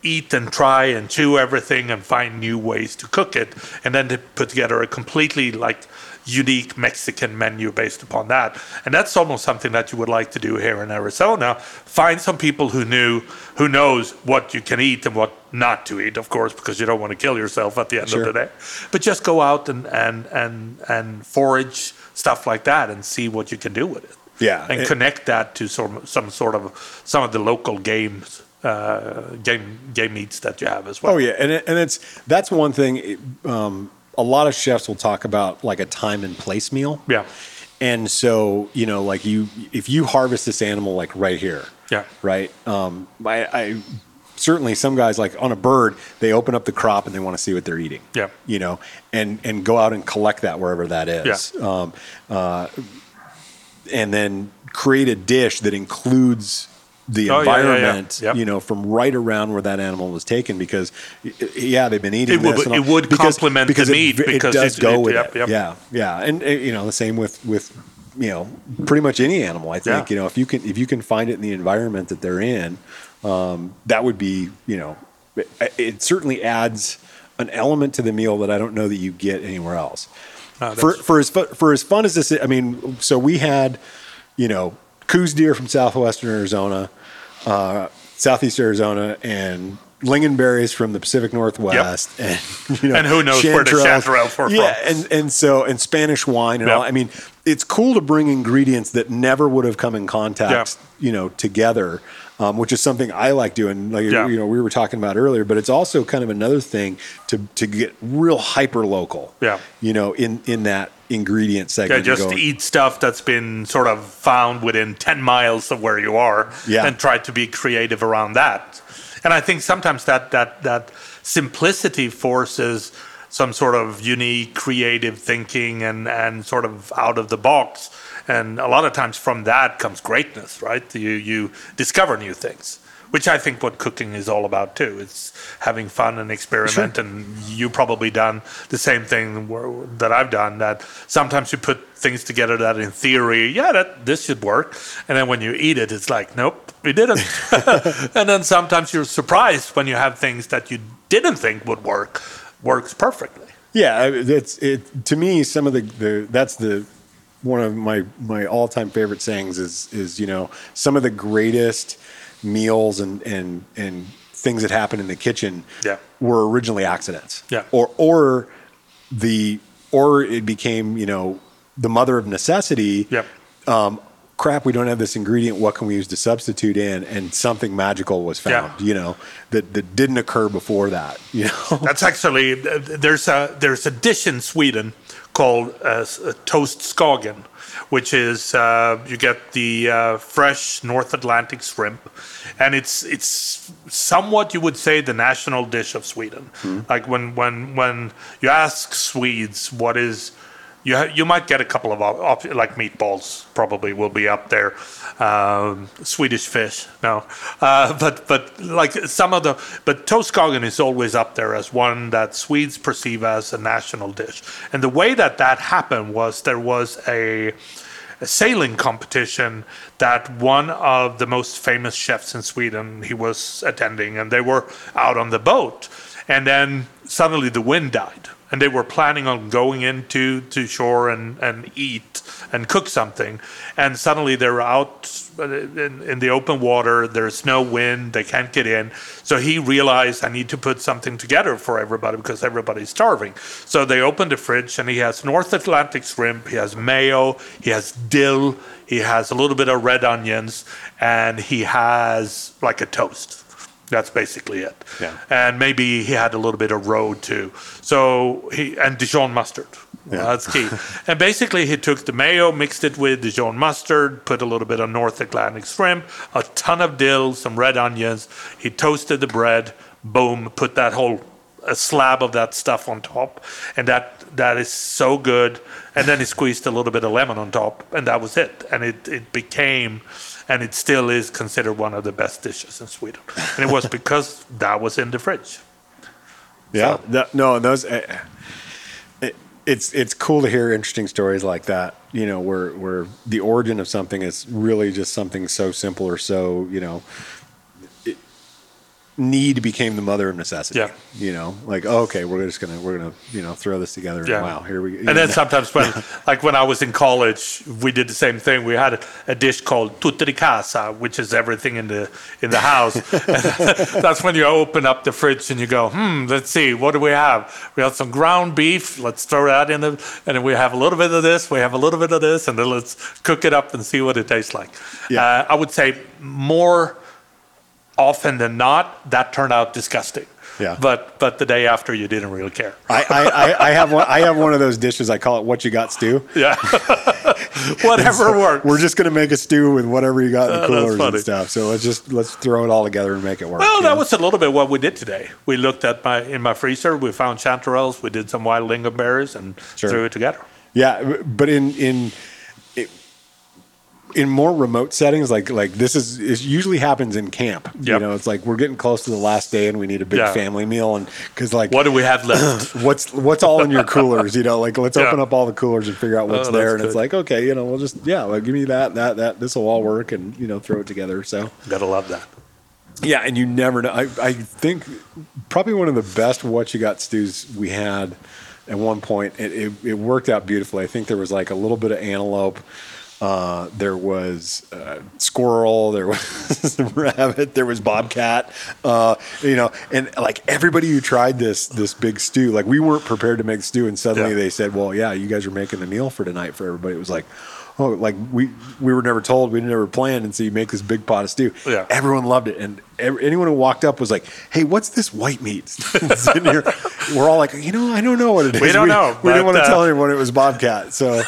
eat and try and chew everything and find new ways to cook it, and then to put together a completely like unique Mexican menu based upon that. And that's almost something that you would like to do here in Arizona. Find some people who knew who knows what you can eat and what not to eat, of course, because you don't want to kill yourself at the end Sure. of the day. But just go out and and and and forage stuff like that and see what you can do with it. Yeah, and it- connect that to some some sort of some of the local games. Uh, game game meats that you have as well. Oh yeah, and it, and it's that's one thing. Um, a lot of chefs will talk about like a time and place meal. Yeah. And so you know, like you, if you harvest this animal like right here, Yeah. right. Um, I, I certainly some guys like on a bird, they open up the crop and they want to see what they're eating. Yeah. You know, and and go out and collect that wherever that is. Yeah. Um, uh, and then create a dish that includes the Oh, yeah, yeah, yeah. environment, Yep. you know, from right around where that animal was taken. Because, yeah, they've been eating It would- it would complement the because it, meat it because does it- go it- with yep, it. yep. Yeah, yeah, and uh, you know the same with with you know pretty much any animal. I think Yeah. you know if you can if you can find it in the environment that they're in, um, that would be you know it, it certainly adds an element to the meal that I don't know that you get anywhere else. Uh, for for as for as fun as this, is, I mean, so we had you know Coues deer from southwestern Arizona, uh, southeast Arizona, and lingonberries from the Pacific Northwest, and you know, And who knows where the chanterelles were yeah, from. and and so and Spanish wine and Yeah. all. I mean, it's cool to bring ingredients that never would have come in contact, you know, together. Um, which is something I like doing. Like Yeah. you know, we were talking about earlier, but it's also kind of another thing to to get real hyper local. Yeah. You know, in in that ingredient Yeah, segment. just going- eat stuff that's been sort of found within 10 miles of where you are Yeah. and try to be creative around that. And I think sometimes that, that, that simplicity forces some sort of unique creative thinking and, and sort of out of the box. And a lot of times from that comes greatness, right? You, you discover new things. Which I think what cooking is all about too. It's having fun and experiment, and you probably done the same thing that I've done. That sometimes you put things together that, in theory, yeah, that this should work, and then when you eat it, it's like, nope, it didn't. and then sometimes you're surprised when you have things that you didn't think would work works perfectly. Yeah, it's it to me. Some of the, the that's the one of my my all time favorite sayings is is you know some of the greatest meals and and and things that happen in the kitchen Yeah. were originally accidents. Yeah. Or or the or it became you know the mother of necessity. Yep. Um, crap, we don't have this ingredient. What can we use to substitute in? And something magical was found. Yeah. You know that that didn't occur before that. You know. That's actually there's a there's a dish in Sweden called uh, uh, toast skagen, which is uh, you get the uh, fresh North Atlantic shrimp, and it's it's somewhat you would say the national dish of Sweden. Like when when when you ask Swedes what is you ha- you might get a couple of op- op- like meatballs probably will be up there. Um, Swedish fish no. Uh, but but like some of the but toast skagen is always up there as one that Swedes perceive as a national dish. And the way that that happened was there was a a sailing competition that one of the most famous chefs in Sweden he was attending and they were out on the boat. And then suddenly the wind died and they were planning on going into to shore and, and eat and cook something. And suddenly they're out in, in the open water there's no wind they can't get in. So he realized i need to put something together for everybody because everybody's starving. So they opened the fridge and he has north atlantic shrimp he has mayo he has dill he has a little bit of red onions and he has like a toast that's basically it. Yeah. And maybe he had a little bit of road too. So he and Dijon mustard. Well, that's key. and basically, he took the mayo, mixed it with Dijon mustard, put a little bit of North Atlantic shrimp, a ton of dill, some red onions. He toasted the bread. Boom! Put that whole a slab of that stuff on top, and that that is so good. And then he squeezed a little bit of lemon on top, and that was it. And it it became, and it still is considered one of the best dishes in Sweden. And it was because that was in the fridge. Yeah. That- no, those. Uh, it, it's it's cool to hear interesting stories like that. You know, where where the origin of something is really just something so simple or so you know. Need became the mother of necessity. Yeah. You know, like oh, okay, we're just gonna we're gonna you know throw this together. And Yeah. Wow, here we. go. And then sometimes when, like when I was in college, we did the same thing. We had a, a dish called tutto di casa, which is everything in the in the house. That's when you open up the fridge and you go, hmm, let's see, what do we have? We have some ground beef. Let's throw that in the, and then we have a little bit of this. We have a little bit of this, and then let's cook it up and see what it tastes like. Yeah. Uh, I would say more often than not, that turned out disgusting. Yeah. But but the day after, you didn't really care. I, I, I, have one. I have one of those dishes. I call it "What You Got Stew." Yeah. Whatever works. We're just gonna make a stew with whatever you got in oh, the Oh, coolers funny. and stuff. So let's just let's throw it all together and make it work. Well, that know? was a little bit what we did today. We looked at my in my freezer. We found chanterelles. We did some wild lingonberries and Sure. threw it together. Yeah, but in in in more remote settings, like like this is it usually happens in camp. You know, it's like we're getting close to the last day and we need a big Yeah. family meal, and because like What do we have left? what's what's all in your coolers? You know, like let's Yeah. open up all the coolers and figure out oh, what's Oh, there. And it's like okay, you know, we'll just yeah, well, give me that that that this will all work, and you know, throw it together. So Gotta love that. yeah, and you never know. I, I think probably one of the best what you got stews we had at one point. It, it, it worked out beautifully. I think there was like a little bit of antelope. Uh, there was uh, squirrel. There was the rabbit. There was bobcat. Uh, you know, and like everybody who tried this this big stew, like we weren't prepared to make stew, and suddenly Yeah. they said, "Well, yeah, you guys are making the meal for tonight for everybody." It was like, oh, like we we were never told, we never planned, and so you make this big pot of stew. Yeah. Everyone loved it, and ev anyone who walked up was like, "Hey, what's this white meat?" Sitting here, we're all like, "You know, I don't know what it is. We don't know, We didn't want to uh, tell anyone it was bobcat, so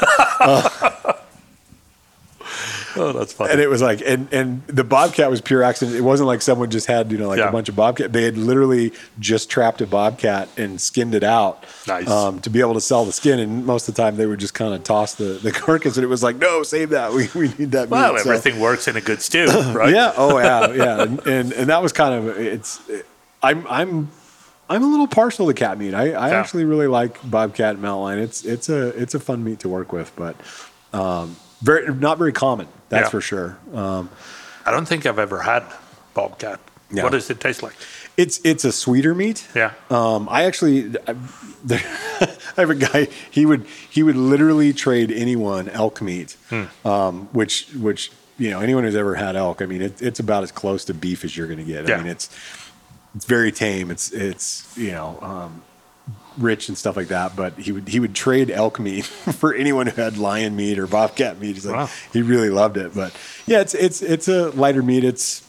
Oh, that's funny. and it was like, and and the bobcat was pure accident. It wasn't like someone just had you know like Yeah. a bunch of bobcat. They had literally just trapped a bobcat and skinned it out Nice. um, to be able to sell the skin. And most of the time, they would just kind of toss the, the carcass, and it was like, no, save that. We we need that. well, meat. So- everything works in a good stew, right? Yeah. Oh, yeah. Yeah. And, and and that was kind of it's. I'm I'm I'm a little partial to cat meat. I, I Yeah. actually really like bobcat and mountain lion. It's it's a it's a fun meat to work with, but um, very not very common. That's Yeah. for sure. Um, I don't think I've ever had bobcat. Yeah. What does it taste like? it's it's a sweeter meat. Yeah. Um, I actually, I, there, I have a guy. He would he would literally trade anyone elk meat, Hmm. um, which which you know anyone who's ever had elk. I mean, it, it's about as close to beef as you're going to get. Yeah. I mean, it's it's very tame. It's it's you know um, rich and stuff like that. But he would he would trade elk meat for anyone who had lion meat or bobcat meat. He's like Wow. he really loved it. But yeah, it's it's it's a lighter meat. It's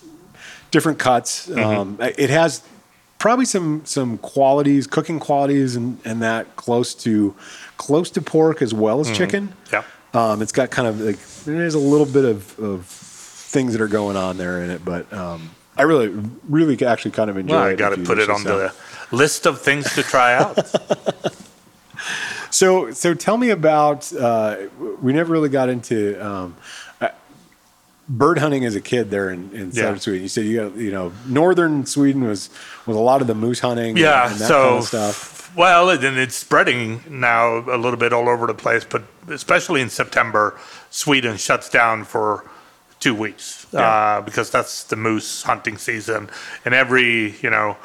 different cuts. Um, it has probably some some qualities, cooking qualities, and and that close to close to pork as well as chicken. Yeah. Um, it's got kind of like there's a little bit of, of things that are going on there in it, but um, I really, really actually kind of enjoy Well, I got to put it on uh, the list of things to try out. So, so tell me about. Uh, we never really got into um, uh, bird hunting as a kid there in, in Yeah. southern Sweden. You said you got, you know, northern Sweden was was a lot of the moose hunting. and- yeah. and that so, kind of stuff. well, and it's spreading now a little bit all over the place, but especially in September, Sweden shuts down for two weeks Yeah. uh, because that's the moose hunting season, and every you know.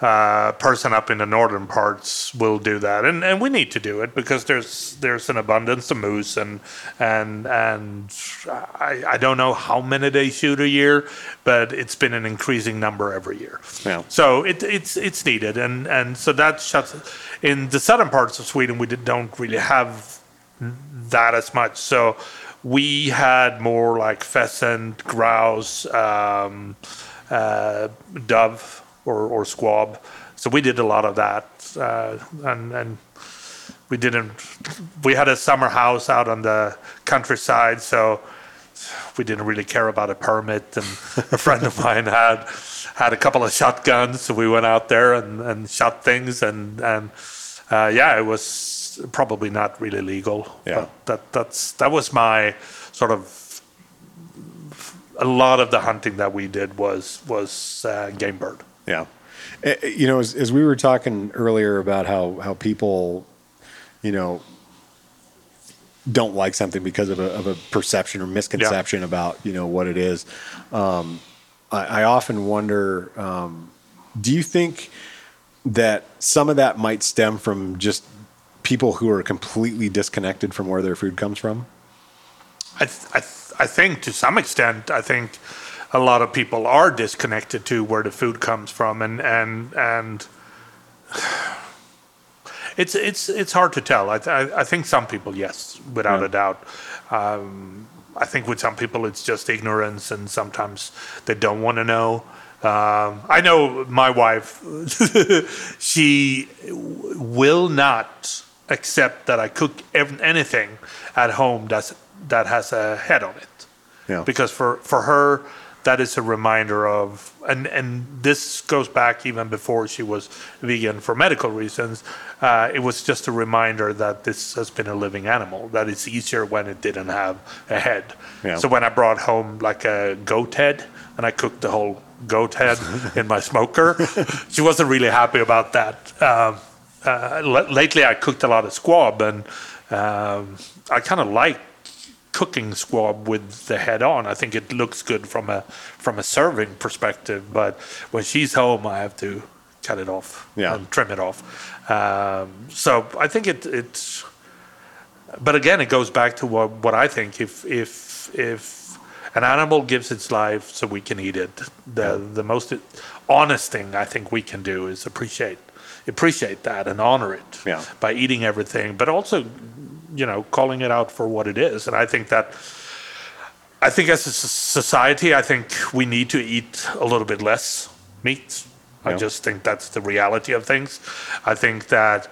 Uh, person up in the northern parts will do that, and, and we need to do it because there's there's an abundance of moose, and and and I, I don't know how many they shoot a year, but it's been an increasing number every year. Yeah. So it, it's it's needed, and and so that shuts. In the southern parts of Sweden, we don't really have that as much. So we had more like pheasant, grouse, um, uh, dove, or, or squab. So we did a lot of that, uh, and and we didn't. We had a summer house out on the countryside, so we didn't really care about a permit. And a friend of mine had had a couple of shotguns, so we went out there and, and shot things, and and uh, yeah, it was probably not really legal. Yeah. But that that's that was my sort of. A lot of the hunting that we did was was uh, game bird. Yeah. Eh, eh, You know, as, as we were talking earlier about how, how people, you know, don't like something because of a, of a perception or misconception about, you know, what it is. Um, I, I often wonder, um, do you think that some of that might stem from just people who are completely disconnected from where their food comes from? I, th- I, th- I think to some extent, I think a lot of people are disconnected to where the food comes from, and and and it's it's it's hard to tell. I th- I, I think some people, yes, without Yeah. a doubt. Um, I think with some people it's just ignorance, and sometimes they don't want to know. Um, I know my wife; she w- will not accept that I cook ev- anything at home that's that has a head on it Yeah. because for for her that is a reminder of and and this goes back even before she was vegan for medical reasons uh, it was just a reminder that this has been a living animal that it's easier when it didn't have a head Yeah. so when i brought home like a goat head and i cooked the whole goat head in my smoker she wasn't really happy about that um, uh, l- lately i cooked a lot of squab and um, i kind of like cooking squab with the head on. I think it looks good from a from a serving perspective, but when she's home, I have to cut it off Yeah. and trim it off. Um, so I think it it's. But again, it goes back to what what I think. If if if an animal gives its life so we can eat it, the the most honest thing I think we can do is appreciate appreciate that and honor it Yeah. by eating everything, but also you know calling it out for what it is. And I think that I think as a society, I think we need to eat a little bit less meat. I just think that's the reality of things. I think that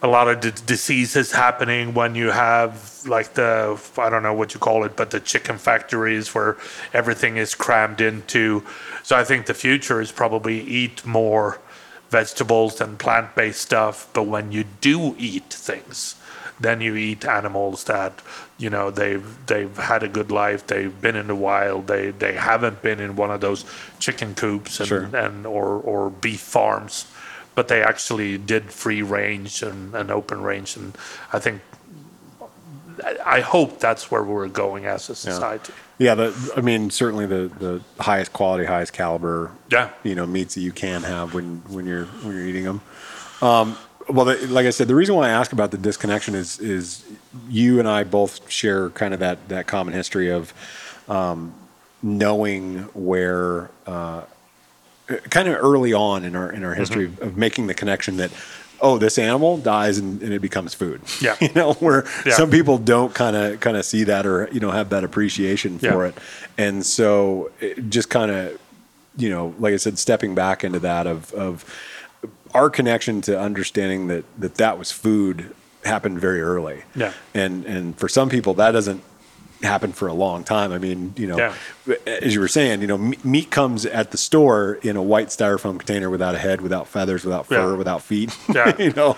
a lot of d- diseases happening when you have like the I don't know what you call it, but the chicken factories where everything is crammed into. So I think the future is probably eat more vegetables and plant-based stuff. But when you do eat things, then you eat animals that you know they've they've had a good life. They've been in the wild. They they haven't been in one of those chicken coops and, Sure. and or or beef farms but they actually did free range and, and open range and i think I- hope that's where we're going as a society Yeah, the, I mean, certainly the, the highest quality, highest caliber, Yeah. you know, meats that you can have when, when you're when you're eating them. Um, well, the, like I said, the reason why I ask about the disconnection is is you and I both share kind of that that common history of um, knowing where uh, kind of early on in our in our history Mm-hmm. of, making the connection that oh this animal dies and, and it becomes food Yeah. you know where Yeah. some people don't kind of kind of see that or you know have that appreciation for Yeah. it and so it just kind of you know like i said stepping back into that of of our connection to understanding that that that was food happened very early Yeah. and and for some people that doesn't happen for a long time i mean you know Yeah. as you were saying you know meat comes at the store in a white styrofoam container without a head without feathers without fur Yeah. without feet Yeah. you know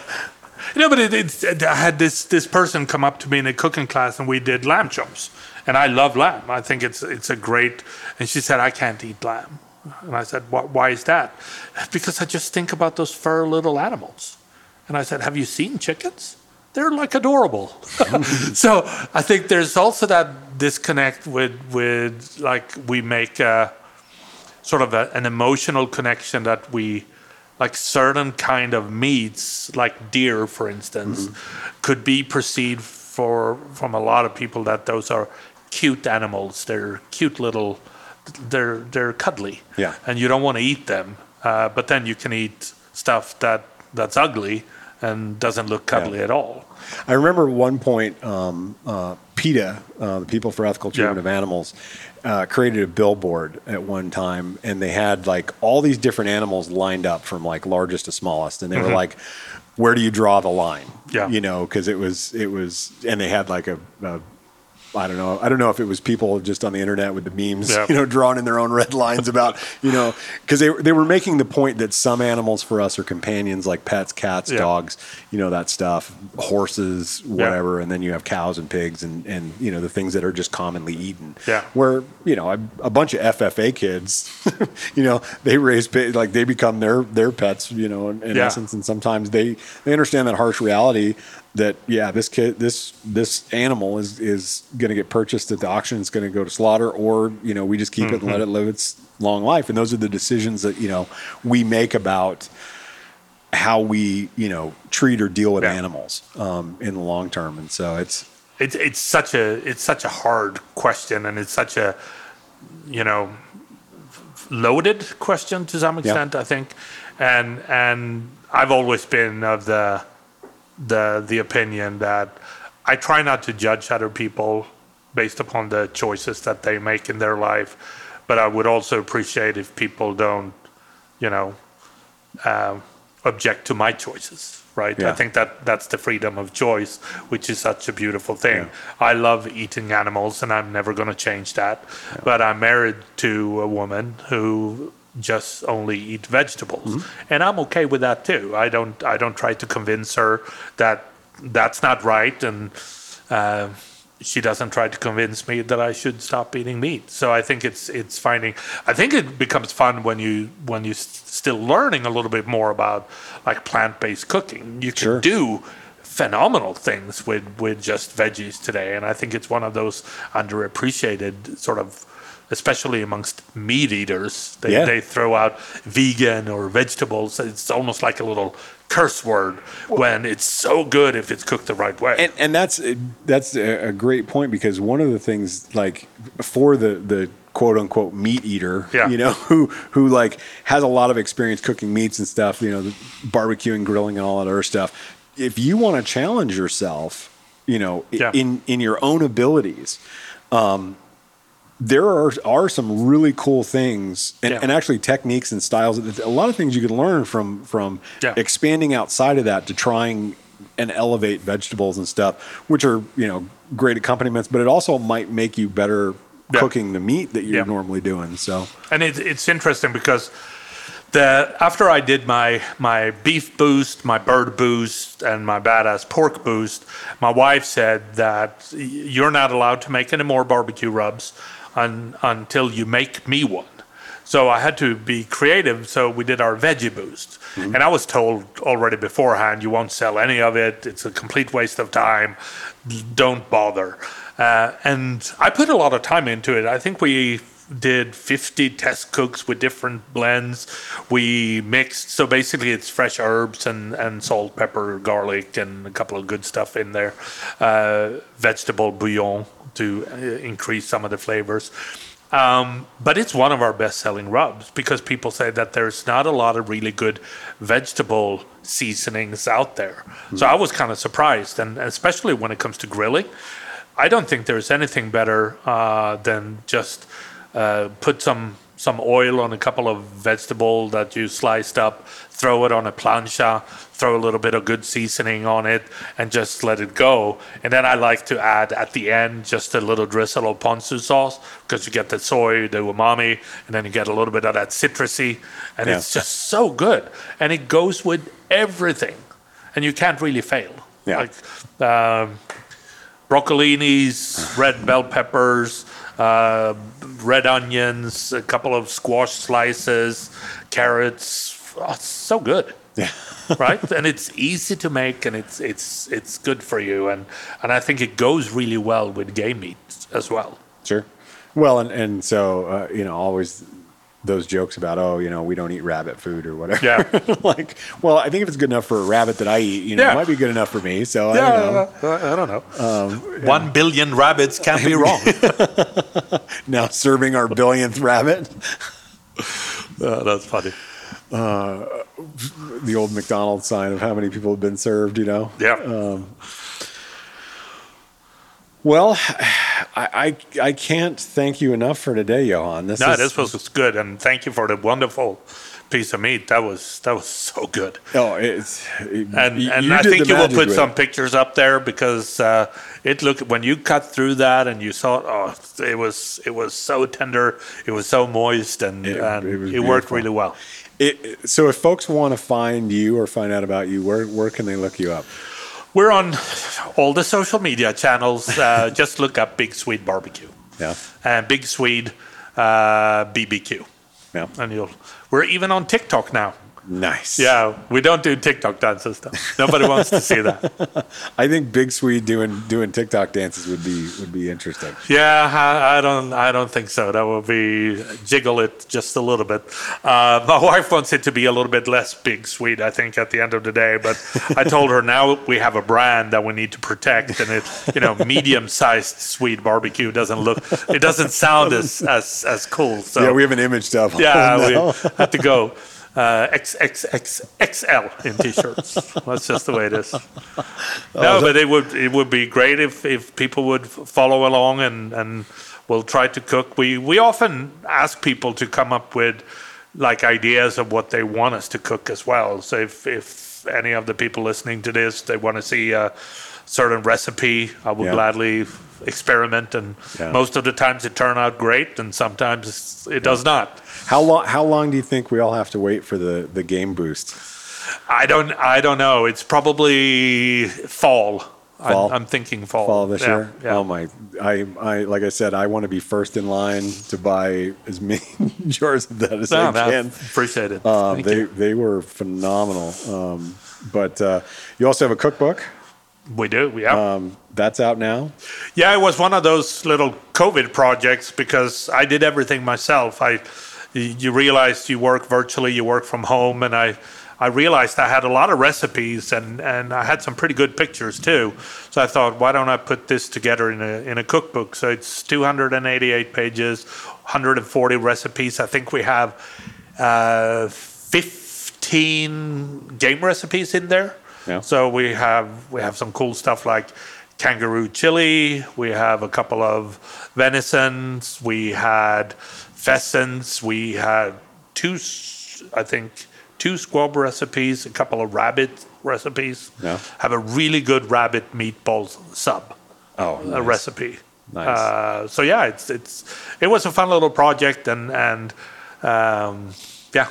You know, but it, it's, I had this this person come up to me in a cooking class, and we did lamb chops. And I love lamb. I think it's it's a great. And she said, "I can't eat lamb." And I said, "Why, why is that?" Because I just think about those fur little animals. And I said, "Have you seen chickens? They're like adorable." so I think there's also that disconnect with with like we make. Uh, sort of a, an emotional connection that we like certain kind of meats like deer for instance could be perceived for from a lot of people that those are cute animals they're cute little they're they're cuddly Yeah. and you don't want to eat them uh, but then you can eat stuff that that's ugly and doesn't look cuddly at all I remember one point, um, uh, PETA, uh, the People for Ethical Treatment Yeah. of Animals, uh, created a billboard at one time, and they had like all these different animals lined up from like largest to smallest, and they were like, "Where do you draw the line?" Mm-hmm. Yeah. you know, because it was it was, and they had like a. a I don't know. I don't know if it was people just on the internet with the memes, Yeah. you know, drawing in their own red lines about, you know, because they they were making the point that some animals for us are companions, like pets, cats, Yeah. dogs, you know, that stuff, horses, whatever, and then you have cows and pigs and and you know the things that are just commonly eaten. Yeah. Where you know a, a bunch of FFA kids, you know, they raise like they become their their pets, you know, in, in Yeah. essence, and sometimes they they understand that harsh reality that yeah, this kid, this this animal is is going to get purchased at the auction, it's going to go to slaughter, or you know, we just keep it and let it live its long life, and those are the decisions that you know we make about how we you know treat or deal with Yeah. animals um, in the long term, and so it's it's it's such a it's such a hard question and it's such a you know loaded question to some extent I think. And and I've always been of the the the opinion that I try not to judge other people based upon the choices that they make in their life but I would also appreciate if people don't you know um, object to my choices right? I think that that's the freedom of choice which is such a beautiful thing. I love eating animals and I'm never going to change that but I'm married to a woman who just only eat vegetables Mm-hmm. and I'm okay with that too I don't I don't try to convince her that that's not right and uh, she doesn't try to convince me that I should stop eating meat. So I think it's it's finding. I think it becomes fun when you when you still learning a little bit more about like plant based cooking. You can Sure. do phenomenal things with with just veggies today, and I think it's one of those underappreciated sort of. Especially amongst meat eaters, they, Yeah. they throw out vegan or vegetables. It's almost like a little curse word when it's so good if it's cooked the right way. and and that's that's a a great point because one of the things like for the the quote unquote meat eater Yeah. you know who who like has a lot of experience cooking meats and stuff you know barbecuing grilling and all that other stuff if you want to challenge yourself you know Yeah. in in your own abilities um there are are some really cool things and, Yeah. and actually techniques and styles a lot of things you can learn from from Yeah. expanding outside of that to trying and elevate vegetables and stuff which are you know great accompaniments but it also might make you better Yeah. cooking the meat that you're normally doing so and it, it's interesting because the after I did my my beef boost, my bird boost, and my badass pork boost, my wife said that you're not allowed to make any more barbecue rubs un, until you make me one. So I had to be creative. So we did our veggie boost, and I was told already beforehand you won't sell any of it. It's a complete waste of time. Don't bother. Uh, and I put a lot of time into it. I think we did 50 test cooks with different blends. We mixed, so basically it's fresh herbs and, and salt, pepper, garlic, and a couple of good stuff in there. Uh, vegetable bouillon to uh, increase some of the flavors. Um, but it's one of our best-selling rubs because people say that there's not a lot of really good vegetable seasonings out there. So I was kind of surprised, and especially when it comes to grilling, I don't think there's anything better uh, than just uh, put some some oil on a couple of vegetable that you sliced up, throw it on a plancha, throw a little bit of good seasoning on it, and just let it go. And then I like to add at the end just a little drizzle of ponzu sauce because you get the soy, the umami, and then you get a little bit of that citrusy, and Yeah. it's just so good. And it goes with everything, and you can't really fail. Yeah. Like um, broccolinis, red bell peppers, uh, red onions, a couple of squash slices, carrots. Oh, it's so good. Yeah. right? And it's easy to make, and it's it's it's good for you, and and I think it goes really well with game meat as well. Sure. Well, and and so uh, you know, always those jokes about oh, you know, we don't eat rabbit food or whatever. Yeah. like, well, I think if it's good enough for a rabbit that I eat, you know, Yeah. it might be good enough for me. So I don't know. I, I don't know. Um, One billion rabbits can't be wrong. Now serving our billionth rabbit, Uh, that's funny. Uh, the old McDonald's sign of how many people have been served. You know. Yeah. Um, well, I, I I can't thank you enough for today, Johan. This no, is, this was good, and thank you for the wonderful piece of meat. That was that was so good. oh, it's And and I think you will put some pictures up there because uh, it looked when you cut through that and you saw oh it was it was so tender, it was so moist, and It- and it it, worked really well. It, so if folks want to find you or find out about you, where where can they look you up? We're on all the social media channels. Uh, just look up Big Swede Barbecue Yeah. and Big Swede uh, BBQ, Yeah. and you'll. We're even on TikTok now. Nice. Yeah, we don't do TikTok dances though. Nobody wants to see that. I think Big Swede doing doing TikTok dances would be would be interesting. Yeah, I, I don't. I don't think so. That would be jiggle it just a little bit. Uh, my wife wants it to be a little bit less big Swede. I think at the end of the day, but I told her now we have a brand that we need to protect, and it, you know, medium-sized Swede barbecue doesn't look. It doesn't sound as as as cool. So yeah, we have an image to yeah, now. we have to go uh, XXXXL in t-shirts. That's just the way it is. no, but it would it would be great if, if people would follow along and and we'll try to cook. We we often ask people to come up with like ideas of what they want us to cook as well. So if if any of the people listening to this they want to see a certain recipe, I would Yeah. gladly experiment and Yeah. most of the times it turn out great and sometimes it does not. How long how long do you think we all have to wait for the the game boost? I don't I don't know. It's probably fall. Fall? I'm, I'm thinking fall. Fall this Yeah, year? Yeah. Oh my! I, I like I said, I want to be first in line to buy as many jars of that as No, I no, can. appreciate it. Um, Thank they you. they were phenomenal. Um, but uh, you also have a cookbook We do. Yeah. um, that's out now. Yeah, it was one of those little COVID projects because I did everything myself. I, you realized you work virtually, you work from home, and I, I realized I had a lot of recipes and, and I had some pretty good pictures too. So I thought, why don't I put this together in a in a cookbook? So it's 288 pages, 140 recipes. I think we have uh, 15 game recipes in there. Yeah. So we have we have some cool stuff like kangaroo chili. We have a couple of venisons. We had pheasants. We had two, I think, two squab recipes. A couple of rabbit recipes. Yeah. Have a really good rabbit meatball sub Oh, a recipe. Nice. Uh, so yeah, it's it's it was a fun little project and and um, yeah,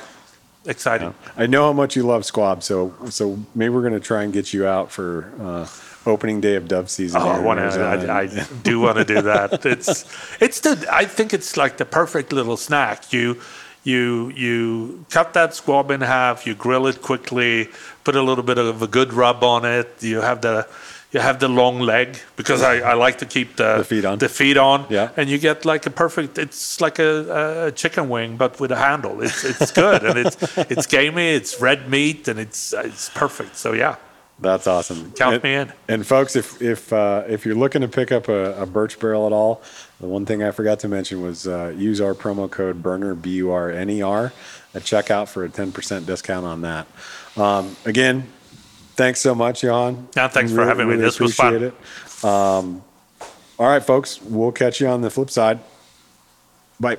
exciting. I know how much you love squab, so so maybe we're gonna try and get you out for uh, opening day of dove season. Oh, I want to. I, I do want to do that. It's it's the. I think it's like the perfect little snack. You you you cut that squab in half. You grill it quickly. Put a little bit of a good rub on it. You have the. You have the long leg because I, I like to keep the, The feet on. The feet on, Yeah. and you get like a perfect. It's like a, a chicken wing, but with a handle. It's it's good and it's it's gamey. It's red meat and it's it's perfect. So yeah, That's awesome. Count and, me in. And folks, if if uh, if you're looking to pick up a, a Burch Barrel at all, the one thing I forgot to mention was uh, use our promo code Burner B U R N E R at checkout for a 10% discount on that. Um, again, thanks so much, Johan. Yeah, thanks for having me. This was fun. It. Um, all right, folks, we'll catch you on the flip side. Bye.